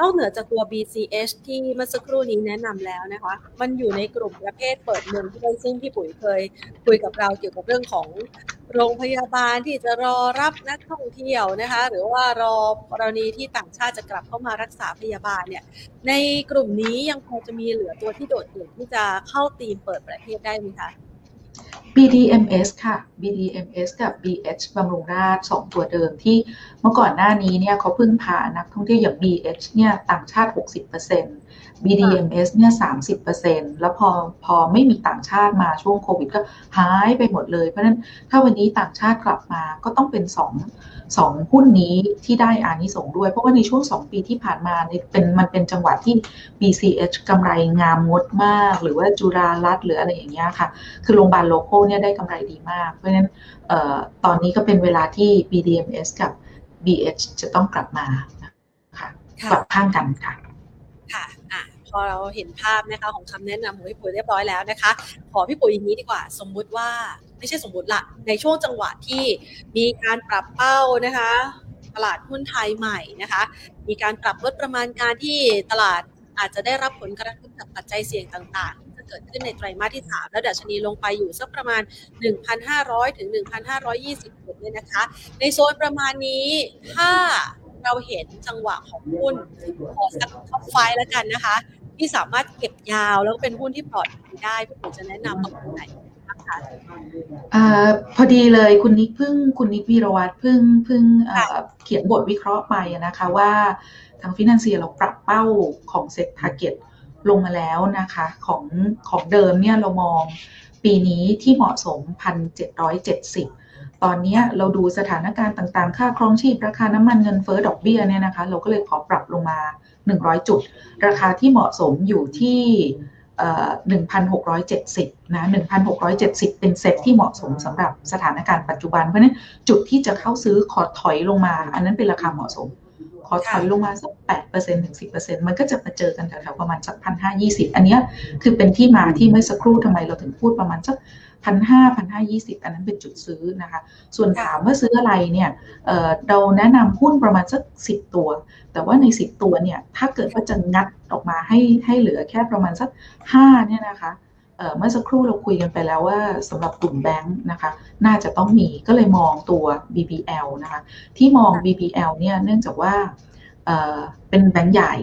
นอกเหนือจากตัว BCH ที่เมื่อสักครู่นี้แนะนำแล้วนะคะ มันอยู่ในกลุ่มประเภทเปิดเมืองที่ซึ่งพี่ปุ๋ยเคยคุยกับเราเกี่ยวกับเรื่องของโรงพยาบาลที่จะรอรับนักท่องเที่ยวนะคะ หรือว่ารอกรณีที่ต่างชาติจะกลับเข้ามารักษาพยาบาลเนี่ย ในกลุ่มนี้ยังพอจะมีเหลือตัวที่โดดเด่นที่จะเข้าตีมเปิดประเทศได้ไหมคะ BDMs ค่ะ BDMs กับ BH บำรุงราช 2 ตัวเดิมที่เมื่อก่อนหน้านี้เนี่ยเขาพึ่งพานักท่องเที่ยวอย่าง BH เนี่ยต่างชาติ 60% BDMs เนี่ย 30%แล้วพอพอไม่มีต่างชาติมาช่วงโควิดก็หายไปหมดเลย เพราะฉะนั้นถ้าวันนี้ต่างชาติกลับมาก็ต้องเป็น 2 สองหุ้นนี้ที่ได้อานิสงด้วย เพราะว่าในช่วง 2 ปีที่ผ่านมาเป็นมันเป็นจังหวะที่ BCH กำไรงามงดมาก หรือว่าจุฬารัฐหรืออะไรอย่างเงี้ยค่ะ คือโรงพยาบาลโลโก้เนี่ยได้กำไรดีมาก เพราะฉะนั้นตอนนี้ก็เป็นเวลาที่ BDMs กับ BH จะต้องกลับมาค่ะกลับข้างกันค่ะค่ะ อะพอเราเห็นภาพนะคะของคำแนะนำของพี่ปุ๋ยเรียบร้อยแล้วนะคะ ขอพี่ปุ๋ยอย่างนี้ดีกว่า สมมุติว่าไม่ใช่สมมติละในช่วงจังหวะที่มีการปรับเป้านะคะตลาดหุ้นไทยใหม่นะคะ มีการปรับลดประมาณการที่ตลาดอาจจะได้รับผลกระทบจากปัจจัยเสี่ยงต่างๆ จะเกิดขึ้นในไตรมาสที่ 3 แล้วดัชนีลงไปอยู่สักประมาณ 1,500 ถึง 1,520จุดเนี่ยนะคะ ในโซนประมาณนี้ถ้าเราเห็นจังหวะของหุ้นขอสักท็อปไฟแล้วกันนะคะ ที่สามารถเก็บยาวแล้วเป็นหุ้นที่ปลอดภัยได้พี่ผมจะแนะนำตรงไหนคะอพอดีเลยคุณนิกเพิ่งคุณนิควีรวัฒน์เพิ่งเพิ่งเขียนบทวิเคราะห์ไปนะคะว่าทางฟินันเซียเราปรับเป้าของ SET target ลงมาแล้วนะคะของของเดิมเนี่ยเรามองปีนี้ที่เหมาะสม 1,770 ตอนนี้เราดูสถานการณ์ต่างๆ ค่าครองชีพราคาน้ำมันเงินเฟ้อดอกเบี้ยเนี่ยนะคะ เราก็เลยขอปรับลงมา 100 จุด ราคาที่เหมาะสมอยู่ที่1,670นะ1,670 เป็นเซ็ตที่เหมาะสมสำหรับสถานการณ์ปัจจุบัน เพราะนั้นจุดที่จะเข้าซื้อขอถอยลงมา อันนั้นเป็นราคาเหมาะสม ขอถอยลงมาสัก8%ถึง10%มันก็จะมาเจอกันแถวๆประมาณสักพันห้ายี่สิบอันนี้คือเป็นที่มาที่เมื่อสักครู่ทำไมเราถึงพูดประมาณสักพันห้าพันห้ายี่สิบอันนั้นเป็นจุดซื้อนะคะ ส่วนถามว่าซื้ออะไรเนี่ยเเราแนะนำหุ้นประมาณสักสิบตัว แต่ว่าในสิบตัวเนี่ยถ้าเกิดว่าจะงัดออกมาให้ให้เหลือแค่ประมาณสักห้าเนี่ยนะคะ เมื่อสักครู่เราคุยกันไปแล้วว่าสำหรับกลุ่มแบงค์นะคะ น่าจะต้องมีก็เลยมองตัว BBL นะคะ ที่มอง BBL เนี่ยเนื่องจากว่าเป็นแบงค์ใหญ่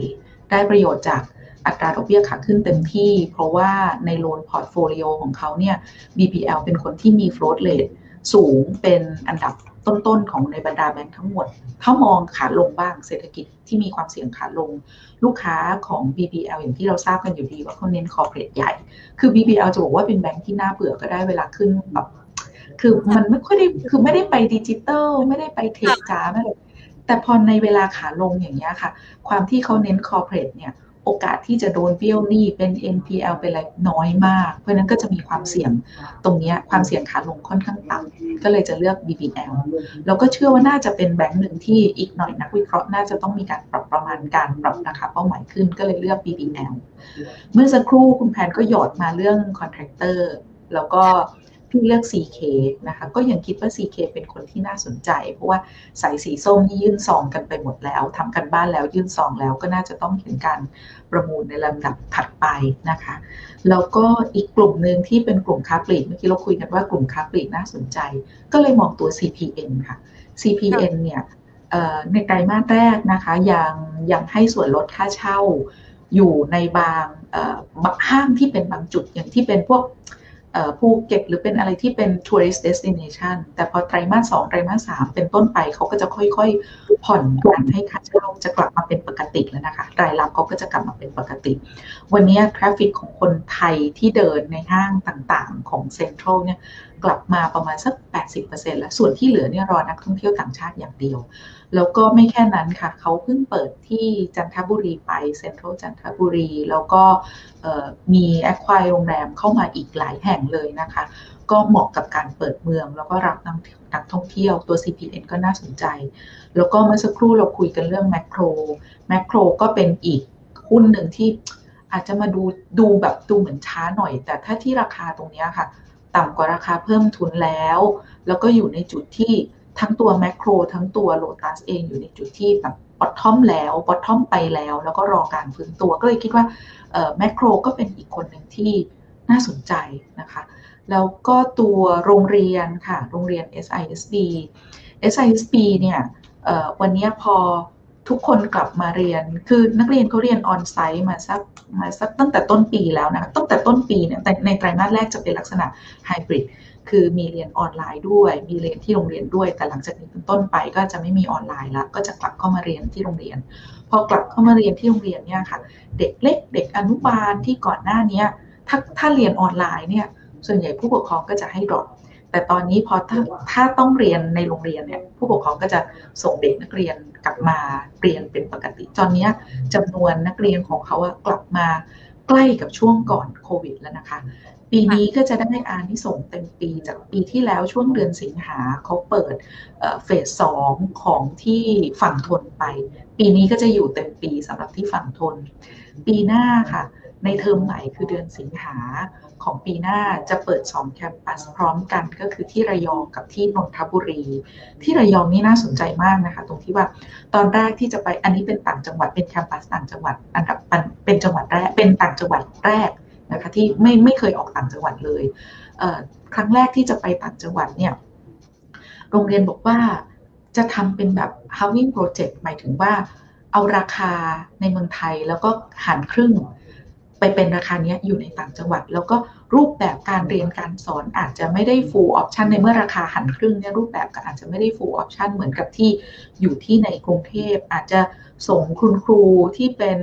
ได้ประโยชน์จากอัตราดอกเบี้ยขาขึ้นเต็มที่ เพราะว่าใน loan portfolio ของเขาเนี่ย BBL เป็นคนที่มี float rate สูงเป็นอันดับต้นๆของในบรรดาแบงค์ทั้งหมด ถ้ามองขาลงบ้างเศรษฐกิจที่มีความเสี่ยงขาลง ลูกค้าของ BBL อย่างที่เราทราบกันอยู่ดีว่าเขาเน้นคอร์เปรสใหญ่ คือ BBL จะบอกว่าเป็นแบงค์ที่น่าเบื่อก็ได้เวลาขึ้นแบบคือมันไม่ค่อยได้คือไม่ได้ไปดิจิตอลไม่ได้ไปเทคจ้าไม่แต่พอในเวลาขาลงอย่างเงี้ยค่ะ ความที่เขาเน้นคอร์เปรสเนี่ย โอกาสที่จะโดนเบี้ยวหนี้เป็น NPL เป็นอะไรน้อยมาก เพราะนั้นก็จะมีความเสี่ยงตรงนี้ความเสี่ยงขาลงค่อนข้างต่ำก็เลยจะเลือก BBL แล้วก็เชื่อว่าน่าจะเป็นแบงก์หนึ่งที่อีกหน่อยนักวิเคราะห์น่าจะต้องมีการปรับประมาณการปรับราคาเป้าหมายขึ้นก็เลยเลือก BBL เมื่อสักครู่คุณแพนก็หยอดมาเรื่องคอนแทคเตอร์แล้วก็ พี่เลือก CK นะคะ ก็ยังคิดว่า CK เป็นคนที่น่าสนใจ เพราะว่าสายสีส้มที่ยื่นซองกันไปหมดแล้วทำกันบ้านแล้วยื่นซองแล้วก็น่าจะต้องเห็นการประมูลในลำดับถัดไปนะคะ แล้วก็อีกกลุ่มหนึ่งที่เป็นกลุ่มค้าปลีกเมื่อกี้เราคุยกันว่ากลุ่มค้าปลีกน่าสนใจ ก็เลยมองตัว CPN ค่ะ CPN เนี่ยในไตรมาสแรกนะคะยังยังให้ส่วนลดค่าเช่าอยู่ในบางห้างที่เป็นบางจุดอย่างที่เป็นพวก ภูเก็ตหรือเป็นอะไรที่เป็น tourist destination แต่พอไตรมาสสองไตรมาสสามเป็นต้นไปเขาก็จะค่อยๆ ผ่อนการให้ค่าเช่าจะกลับมาเป็นปกติแล้วนะคะ รายรับเขาก็จะกลับมาเป็นปกติ วันนี้ traffic ของคนไทยที่เดินในห้างต่างๆ ของเซ็นทรัลเนี่ยกลับมาประมาณสัก 80%แล้ว ส่วนที่เหลือเนี่ยรอนักท่องเที่ยวต่างชาติอย่างเดียว แล้วก็ไม่แค่นั้นค่ะ เขาเพิ่งเปิดที่จันทบุรีไปเซ็นทรัลจันทบุรี แล้วก็มีแอคควายโรงแรมเข้ามาอีกหลายแห่งเลยนะคะ ก็เหมาะกับการเปิดเมือง แล้วก็รับนักท่องเที่ยวตัว CPN ก็น่าสนใจ แล้วก็เมื่อสักครู่เราคุยกันเรื่องแมคโครแมคโครก็เป็นอีกหุ้นหนึ่งที่อาจจะมาดูดูแบบดูเหมือนช้าหน่อย แต่ถ้าที่ราคาตรงนี้ค่ะ ต่ำกว่าราคาเพิ่มทุนแล้ว แล้วก็อยู่ในจุดที่ ทั้งตัวแมคโครทั้งตัวโลตัสเองอยู่ในจุดที่แบบ bottom แล้ว bottom ไปแล้ว แล้วก็รอการฟื้นตัวก็เลยคิดว่าแมคโครก็เป็นอีกคนหนึ่งที่น่าสนใจนะคะ แล้วก็ตัวโรงเรียนค่ะ โรงเรียน SISB SISB เนี่ยวันนี้พอทุกคนกลับมาเรียน คือนักเรียนเขาเรียน onsite มาสักมาสักตั้งแต่ต้นปีแล้วนะ ตั้งแต่ต้นปีเนี่ยแต่ในไตรมาสแรกจะเป็นลักษณะไฮบริด คือมีเรียนออนไลน์ด้วย มีเรียนที่โรงเรียนด้วย แต่หลังจากนี้เป็นต้นไปก็จะไม่มีออนไลน์ละก็จะกลับเข้ามาเรียนที่โรงเรียน พอกลับเข้ามาเรียนที่โรงเรียนเนี่ยค่ะ เด็กเล็กเด็กอนุบาลที่ก่อนหน้านี้ถ้าถ้าเรียนออนไลน์เนี่ย ส่วนใหญ่ผู้ปกครองก็จะให้ drop แต่ตอนนี้พอถ้าถ้าต้องเรียนในโรงเรียนเนี่ยผู้ปกครองก็จะส่งเด็กนักเรียนกลับมาเรียนเป็นปกติตอนนี้จำนวนนักเรียนของเขากลับมาใกล้กับช่วงก่อนโควิดแล้วนะคะ ปีนี้ก็จะได้อานิสงเต็มปีจากปีที่แล้วช่วงเดือนสิงหาเขาเปิดเฟสสองของที่ฝั่งทนไป ปีนี้ก็จะอยู่เต็มปีสำหรับที่ฝั่งทน ปีหน้าค่ะ ในเทอมไหนคือเดือนสิงหาของปีหน้าจะเปิด 2 แคมปัสพร้อมกันก็คือที่ระยองกับที่นนทบุรี ที่ระยองนี่น่าสนใจมากนะคะ ตรงที่ว่าตอนแรกที่จะไปอันนี้เป็นต่างจังหวัดเป็นแคมปัสต่างจังหวัดอันดับเป็นจังหวัดแรกเป็นต่างจังหวัดแรก นะคะที่ไม่ไม่เคยออกต่างจังหวัดเลยเครั้งแรกที่จะไปต่างจังหวัดเนี่ยโรงเรียนบอกว่าจะทำเป็นแบบ housing project หมายถึงว่าเอาราคาในเมืองไทยแล้วก็หารครึ่งไปเป็นราคานี้อยู่ในต่างจังหวัด แล้วก็รูปแบบการเรียนการสอนอาจจะไม่ได้ full option ในเมื่อราคาหันครึ่งเนี่ยรูปแบบก็อาจจะไม่ได้ full option เหมือนกับที่อยู่ที่ในกรุงเทพ อาจจะส่งคุณครูที่เป็น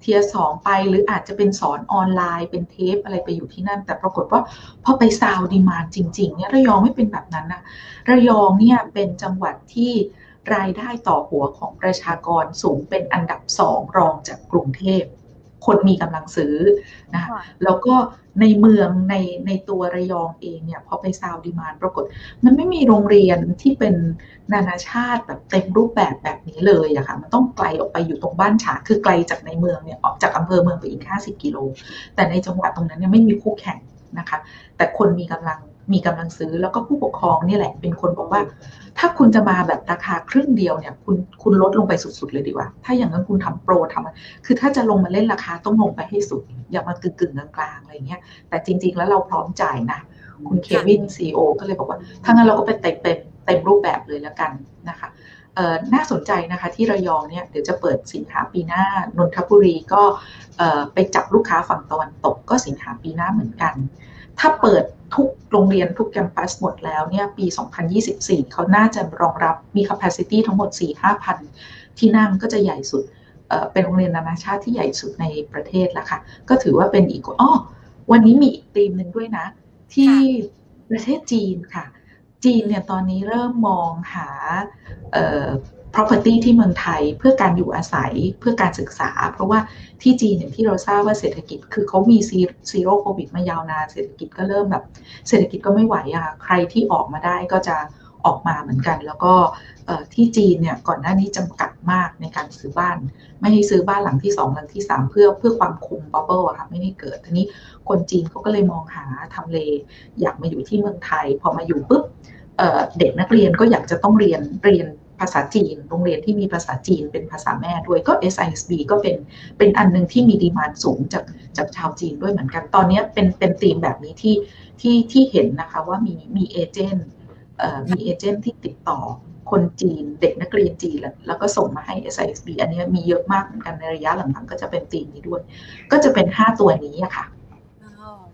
เทียสองไปหรืออาจจะเป็นสอนออนไลน์เป็นเทปอะไรไปอยู่ที่นั่น แต่ปรากฏว่าพอไปซาวดีมานจริงๆเนี่ยระยองไม่เป็นแบบนั้นนะระยองเนี่ยเป็นจังหวัดที่รายได้ต่อหัวของประชากรสูงเป็นอันดับสองรองจากกรุงเทพ คนมีกำลังซื้อนะคะแล้วก็ ในเมืองในในตัวระยองเองเนี่ยพอไปซาวดีมานปรากฏ มันไม่มีโรงเรียนที่เป็นนานาชาติแบบเต็มรูปแบบแบบนี้เลยอะค่ะมันต้องไกลออกไปอยู่ตรงบ้านฉาคือไกลจากในเมืองเนี่ยออกจากอำเภอเมืองไปอีก 50 กิโล แต่ในจังหวัดตรงนั้นเนี่ยไม่มีคู่แข่งนะคะ แต่คนมีกำลัง มีกำลังซื้อแล้วก็ผู้ปกครองนี่แหละ เป็นคนบอกว่า ถ้าคุณจะมาแบบราคาครึ่งเดียวเนี่ย คุณคุณลดลงไปสุดๆเลยดีกว่า ถ้าอย่างนั้นคุณทำโปรทำคือถ้าจะลงมาเล่นราคาต้องลงไปให้สุด อย่ามากึ่งกึ่งกลางๆอะไรเงี้ยแต่จริง ๆ แล้วเราพร้อมจ่ายนะ คุณเควินซีโอก็เลยบอกว่าถ้างั้นเราก็ไปเต็มเต็มเต็มรูปแบบเลยแล้วกันนะคะน่าสนใจนะคะที่ระยองเนี่ยเดี๋ยวจะเปิดสินค้าปีหน้านนทบุรีก็ไปจับลูกค้าฝั่งตะวันตกก็สินค้าปีหน้าเหมือนกัน ถ้าเปิดทุกโรงเรียนทุกแคมปัสหมดแล้วเนี่ยปี 2024 เขาน่าจะรองรับมี capacity ทั้งหมด 4-5พันที่นั่งก็จะใหญ่สุดเป็นโรงเรียนนานาชาติที่ใหญ่สุดในประเทศล้วค่ะ ก็ถือว่าเป็นอีกอ๋อวันนี้มีอีกธีมหนึ่งด้วยนะ ที่ประเทศจีนค่ะ จีนเนี่ยตอนนี้เริ่มมองหา property ที่เมืองไทยเพื่อการอยู่อาศัยเพื่อการศึกษา เพราะว่าที่จีนอย่างที่เราทราบว่าเศรษฐกิจ คือเขามี zero โควิดมายาวนานเศรษฐกิจก็เริ่มแบบ เศรษฐกิจก็ไม่ไหวอะใครที่ออกมาได้ก็จะออกมาเหมือนกัน แล้วก็ที่จีนเนี่ยก่อนหน้านี้จำกัดมากในการซื้อบ้าน ไม่ให้ซื้อบ้านหลังที่2หลังที่ 3 เพื่อเพื่อควบคุม bubble อะค่ะไม่ให้เกิดทีนี้คนจีนเขาก็เลยมองหาทำเล อยากมาอยู่ที่เมืองไทย พอมาอยู่ปุ๊บเด็กนักเรียนก็อยากจะต้องเรียนเรียน ภาษาจีน โรงเรียนที่มีภาษาจีนเป็นภาษาแม่ด้วยก็ SISB ก็เป็นเป็นอันหนึ่งที่มี demand สูงจากจากชาวจีนด้วยเหมือนกัน ตอนนี้เป็นเป็นธีมแบบนี้ที่ที่ที่เห็นนะคะว่ามีมี agent มี agent ที่ติดต่อคนจีนเด็กนักเรียนจีนแล้วก็ส่งมาให้ SISB อันนี้มีเยอะมากเหมือนกันในระยะหลังๆก็จะเป็นธีมนี้ด้วย ก็จะเป็น 5 ตัวนี้อะค่ะ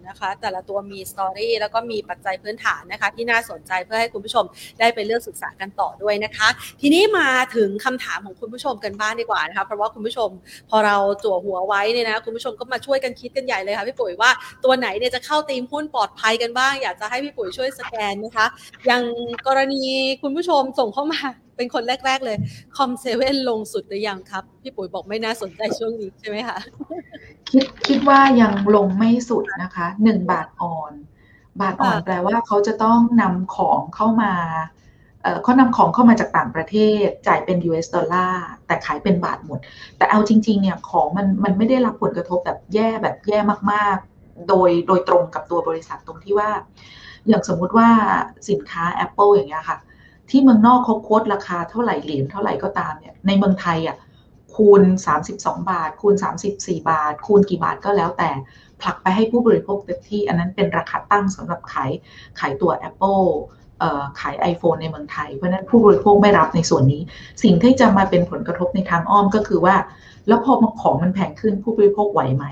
นะคะ แต่ละตัวมี story แล้วก็มีปัจจัยพื้นฐานนะคะ ที่น่าสนใจเพื่อให้คุณผู้ชมได้ไปเลือกศึกษากันต่อด้วยนะคะ ทีนี้มาถึงคำถามของคุณผู้ชมกันบ้างดีกว่านะคะเพราะว่าคุณผู้ชมพอเราจั่วหัวไว้เนี่ยนะคุณผู้ชมก็มาช่วยกันคิดกันใหญ่เลยค่ะพี่ปุ๋ยว่าตัวไหนเนี่ยจะเข้าตีมหุ้นปลอดภัยกันบ้าง อยากจะให้พี่ปุ๋ยช่วยสแกนนะคะอย่างกรณีคุณผู้ชมส่งเข้ามา เป็นคนแรก ๆ เลยคอมเซเว่นลงสุดหรือยังครับ พี่ปุ๋ยบอกไม่น่าสนใจช่วงนี้ใช่ไหมคะคิดคิดว่ายังลงไม่สุดนะคะหนึ่งบาทอ่อน บาทอ่อนแปลว่าเขาจะต้องนำของเข้ามาเขานำของเข้ามาจากต่างประเทศจ่ายเป็น US ดอลลาร์แต่ขายเป็นบาทหมด แต่เอาจริง ๆ เนี่ยของมันมันไม่ได้รับผลกระทบแบบแย่แบบแย่มากๆ โดยโดยตรงกับตัวบริษัทตรงที่ว่า อย่างสมมุติว่าสินค้า Apple อย่างเงี้ยค่ะ ที่เมืองนอกเขาโค้ดราคาเท่าไหร่เหรียญเท่าไหร่ก็ตามเนี่ยในเมืองไทยอะคูณ 32 บาท คูณ 34 บาท คูณกี่บาทก็แล้วแต่ผลักไปให้ผู้บริโภคเต็มที่ อันนั้นเป็นราคาตั้งสำหรับขายขายตัว Apple ขาย iPhone ในเมืองไทย เพราะนั้นผู้บริโภคไม่รับในส่วนนี้ สิ่งที่จะมาเป็นผลกระทบในทางอ้อมก็คือว่า แล้วพอของมันแพงขึ้นผู้บริโภคไหวไหม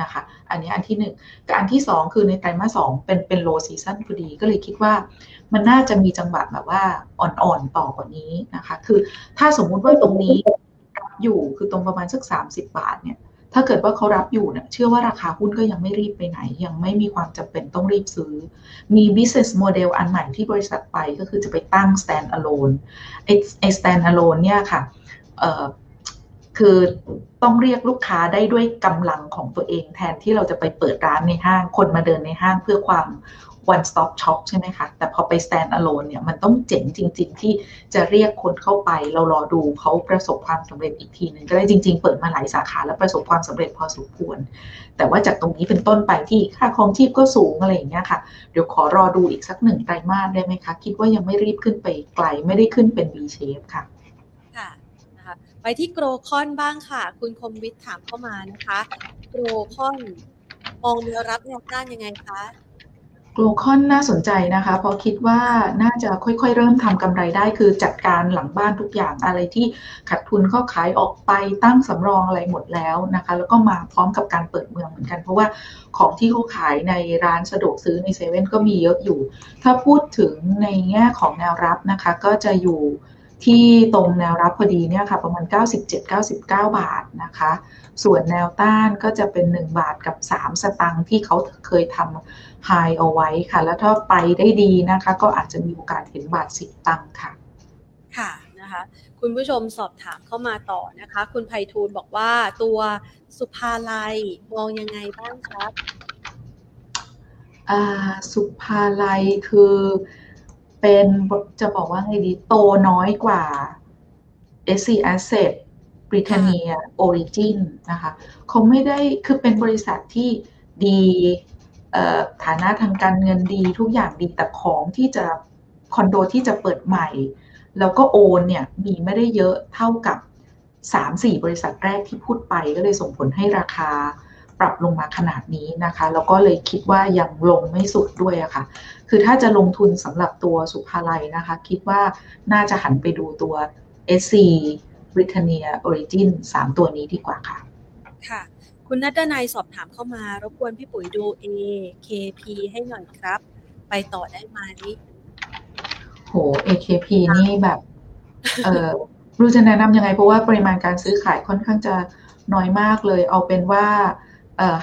นะคะ อันนี้อันที่หนึ่งกับอันที่สองคือในไตรมาสสองเป็นเป็น low season พอดีก็เลยคิดว่า มันน่าจะมีจังหวะแบบว่าอ่อนๆต่อกว่านี้นะคะ คือถ้าสมมุติว่าตรงนี้รับอยู่คือตรงประมาณสัก 30 บาทเนี่ยถ้าเกิดว่าเขารับอยู่เนี่ยเชื่อว่าราคาหุ้นก็ยังไม่รีบไปไหน ยังไม่มีความจำเป็นต้องรีบซื้อ มี business model อันใหม่ที่บริษัทไปก็คือจะไปตั้ง stand alone ไอ้ stand alone เนี่ยค่ะ คือต้องเรียกลูกค้าได้ด้วยกำลังของตัวเองแทนที่เราจะไปเปิดร้านในห้าง คนมาเดินในห้างเพื่อความ one stop shop ใช่ไหมคะ แต่พอไป stand alone เนี่ยมันต้องเจ๋งจริง ๆ ที่จะเรียกคนเข้าไปเรารอดูเขาประสบความสำเร็จอีกทีหนึ่งก็ได้จริง ๆ เปิดมาหลายสาขาแล้วประสบความสำเร็จพอสมควร แต่ว่าจากตรงนี้เป็นต้นไปที่ค่าครองชีพก็สูงอะไรอย่างเงี้ยค่ะ เดี๋ยวขอรอดูอีกสักหนึ่งไตรมาสได้ไหมคะ คิดว่ายังไม่รีบขึ้นไปไกลไม่ได้ขึ้นเป็น V shape ค่ะ ไปที่โกรคอนบ้างค่ะ คุณคมวิทย์ถามเข้ามานะคะโกรคอนมองแนวรับแนวต้านยังไงคะโกลคอนน่าสนใจนะคะ เพราะคิดว่าน่าจะค่อยๆ เริ่มทำกำไรได้คือจัดการหลังบ้านทุกอย่างอะไรที่ขัดทุนก็ขายออกไปตั้งสำรองอะไรหมดแล้วนะคะ แล้วก็มาพร้อมกับการเปิดเมืองเหมือนกัน เพราะว่าของที่เขาขายในร้านสะดวกซื้อในเซเว่นก็มีเยอะอยู่ ถ้าพูดถึงในแง่ของแนวรับนะคะ ก็จะอยู่ ที่ตรงแนวรับพอดีเนี่ยค่ะประมาณ 97-99 บาทนะคะ ส่วนแนวต้านก็จะเป็น 1 บาทกับ 3 สตังค์ที่เขาเคยทำไฮเอาไว้ค่ะ แล้วถ้าไปได้ดีนะคะ ก็อาจจะมีโอกาสเห็นบาทสิบตังค์ค่ะ ค่ะนะคะคุณผู้ชมสอบถามเข้ามาต่อนะคะ คุณไพฑูรย์บอกว่าตัวสุภาลัยมองยังไงบ้างครับสุภาลัยคือ เป็นจะบอกว่าไงดีโตน้อยกว่า SC Asset Britannia Origin นะคะเขาไม่ได้คือเป็นบริษัทที่ดีฐานะทางการเงินดีทุกอย่างดีแต่ของที่จะคอนโดที่จะเปิดใหม่ แล้วก็โอนเนี่ยมีไม่ได้เยอะเท่ากับ 3-4 บริษัทแรกที่พูดไปก็เลยส่งผลให้ราคาปรับลงมาขนาดนี้นะคะ แล้วก็เลยคิดว่ายังลงไม่สุดด้วยอะคะ่ะ คือถ้าจะลงทุนสำหรับตัวสุภาลัยนะคะ คิดว่าน่าจะหันไปดูตัว SC Britannia Origin 3 ตัวนี้ดีกว่าค่ะ ค่ะ คุณนัดนายสอบถามเข้ามารบกวนพี่ปุ๋ยดู AKP ให้หน่อยครับ ไปต่อได้ไหมโห AKP นี่แบบ เออรู้จะแนะนำยังไง เพราะว่าปริมาณการซื้อขายค่อนข้างจะน้อยมากเลย เอาเป็นว่า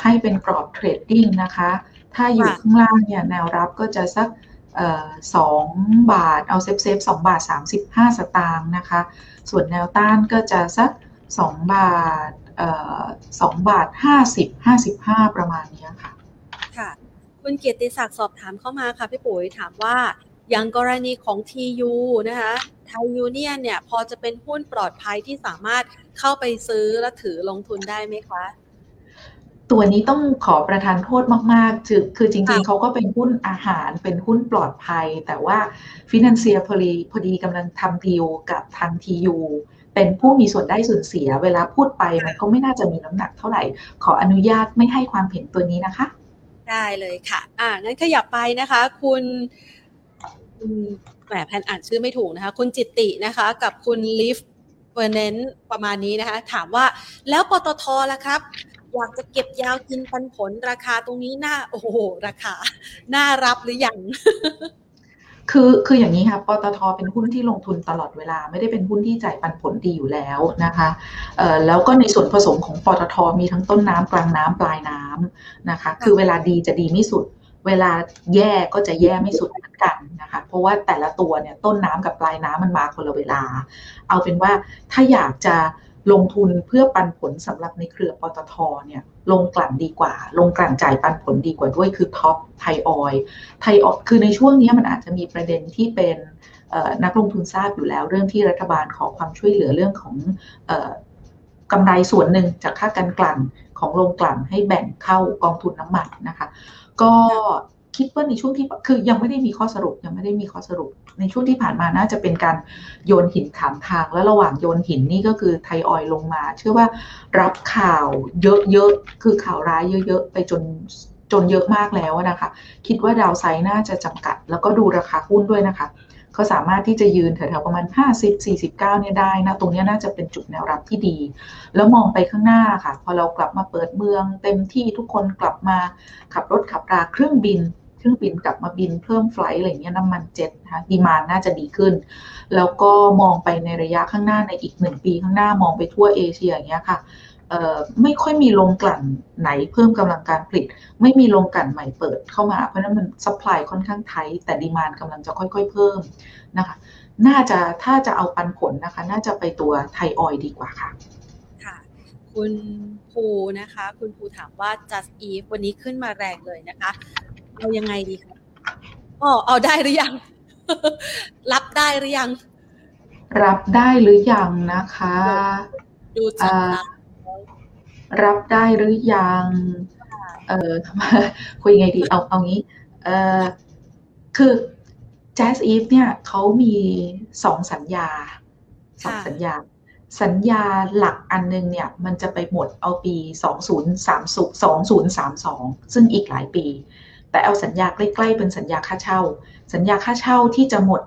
ให้เป็นกรอบเทรดดิ้งนะคะ ถ้าอยู่ข้างล่างเนี่ยแนวรับก็จะสักสองบาท เอา safe safe สองบาทสามสิบห้าสตางค์นะคะ ส่วนแนวต้านก็จะสักสองบาทสองบาทห้าสิบห้าสิบห้าประมาณนี้ค่ะ ค่ะ คุณเกียรติศักดิ์สอบถามเข้ามาค่ะพี่ปุ๋ยถามว่าอย่างกรณีของ TU นะคะไทยยูเนียนเนี่ยพอจะเป็นหุ้นปลอดภัยที่สามารถเข้าไปซื้อและถือลงทุนได้ไหมคะ ตัวนี้ต้องขอประทานโทษมากๆคือคือจริงๆ เขาก็เป็นหุ้นอาหาร เป็นหุ้นปลอดภัย แต่ว่าฟินแลนเซียพอดีพอดีกำลังทำดีลกับทาง TU เป็นผู้มีส่วนได้ส่วนเสีย เวลาพูดไปมันก็ไม่น่าจะมีน้ำหนักเท่าไหร่ ขออนุญาตไม่ให้ความเห็นตัวนี้นะคะ ได้เลยค่ะ อ่างั้นขยับไปนะคะ คุณแหมแพนอ่านชื่อไม่ถูกนะคะ คุณจิตตินะคะ กับคุณลิฟเฟอร์เนนประมาณนี้นะคะ ถามว่าแล้วปตทล่ะครับ อยากจะเก็บยาวกินปันผลราคาตรงนี้น่าโอ้โหราคาน่ารับหรือยังคือคืออย่างนี้ค่ะปตทเป็นหุ้นที่ลงทุนตลอดเวลา ไม่ได้เป็นหุ้นที่จ่ายปันผลดีอยู่แล้วนะคะเอ่อแล้วก็ในส่วนผสมของปตทมีทั้งต้นน้ำกลางน้ำปลายน้ำนะคะ คือเวลาดีจะดีไม่สุด เวลาแย่ก็จะแย่ไม่สุดเหมือนกันนะคะ เพราะว่าแต่ละตัวเนี่ยต้นน้ำกับปลายน้ำมันมาคนละเวลา เอาเป็นว่าถ้าอยากจะ ลงทุนเพื่อปันผลสำหรับในเครือปตทเนี่ยโรงกลั่นดีกว่า โรงกลั่นจ่ายปันผลดีกว่าด้วยคือท็อปไทยออยไทยออยคือในช่วงนี้มันอาจจะมีประเด็นที่เป็นนักลงทุนทราบอยู่แล้ว เรื่องที่รัฐบาลขอความช่วยเหลือเรื่องของกำไรส่วนหนึ่งจากค่าการกลั่นของโรงกลั่นให้แบ่งเข้ากองทุนน้ำมันนะคะ ก็ คิดว่าในช่วงที่คือยังไม่ได้มีข้อสรุปยังไม่ได้มีข้อสรุป ในช่วงที่ผ่านมาน่าจะเป็นการโยนหินถามทาง แล้วระหว่างโยนหินนี่ก็คือไทยออยลงมา เชื่อว่ารับข่าวเยอะๆคือข่าวร้ายเยอะ ๆ ไปจนจนเยอะมากแล้วนะคะ คิดว่าดาวไซด์น่าจะจำกัด แล้วก็ดูราคาหุ้นด้วยนะคะเขาสามารถที่จะยืนแถวๆประมาณ 50-49 เนี่ยได้นะ ตรงนี้น่าจะเป็นจุดแนวรับที่ดี แล้วมองไปข้างหน้าค่ะ พอเรากลับมาเปิดเมือง เต็มที่ทุกคนกลับมาขับรถขับราเครื่องบิน เครื่องบินกลับมาบินเพิ่มไฟล์อะไรเงี้ยน้ำมันเจ็ตนะคะดีมานน่าจะดีขึ้น แล้วก็มองไปในระยะข้างหน้าในอีกหนึ่งปีข้างหน้ามองไปทั่วเอเชียอย่างเงี้ยค่ะไม่ค่อยมีโรงกลั่นไหนเพิ่มกำลังการผลิต ไม่มีโรงกลั่นใหม่เปิดเข้ามาเพราะนั้นมันสป라이ค่อนข้างไทยแต่ดีมานกำลังจะค่อยๆเพิ่มนะคะ น่าจะถ้าจะเอาปันผลนะคะ น่าจะไปตัวไทยออยดีกว่าค่ะ ค่ะ คุณภูนะคะ คุณภูถามว่า just eve วันนี้ขึ้นมาแรงเลยนะคะ เอายังไงดีคะอ๋อเอาได้หรือยัง รับได้หรือยัง รับได้หรือยังนะคะ ดูจากรับได้หรือยัง เออคุยไงดีเอาเอางี้ เออคือ Jazz Eve เนี่ยเขามีสองสัญญาสองสัญญา สัญญาหลักอันนึงเนี่ย มันจะไปหมดเอาปี 2030 2032 ซึ่งอีกหลายปี แต่เอาสัญญาใกล้ๆเป็นสัญญาค่าเช่า สัญญาค่าเช่าที่จะหมด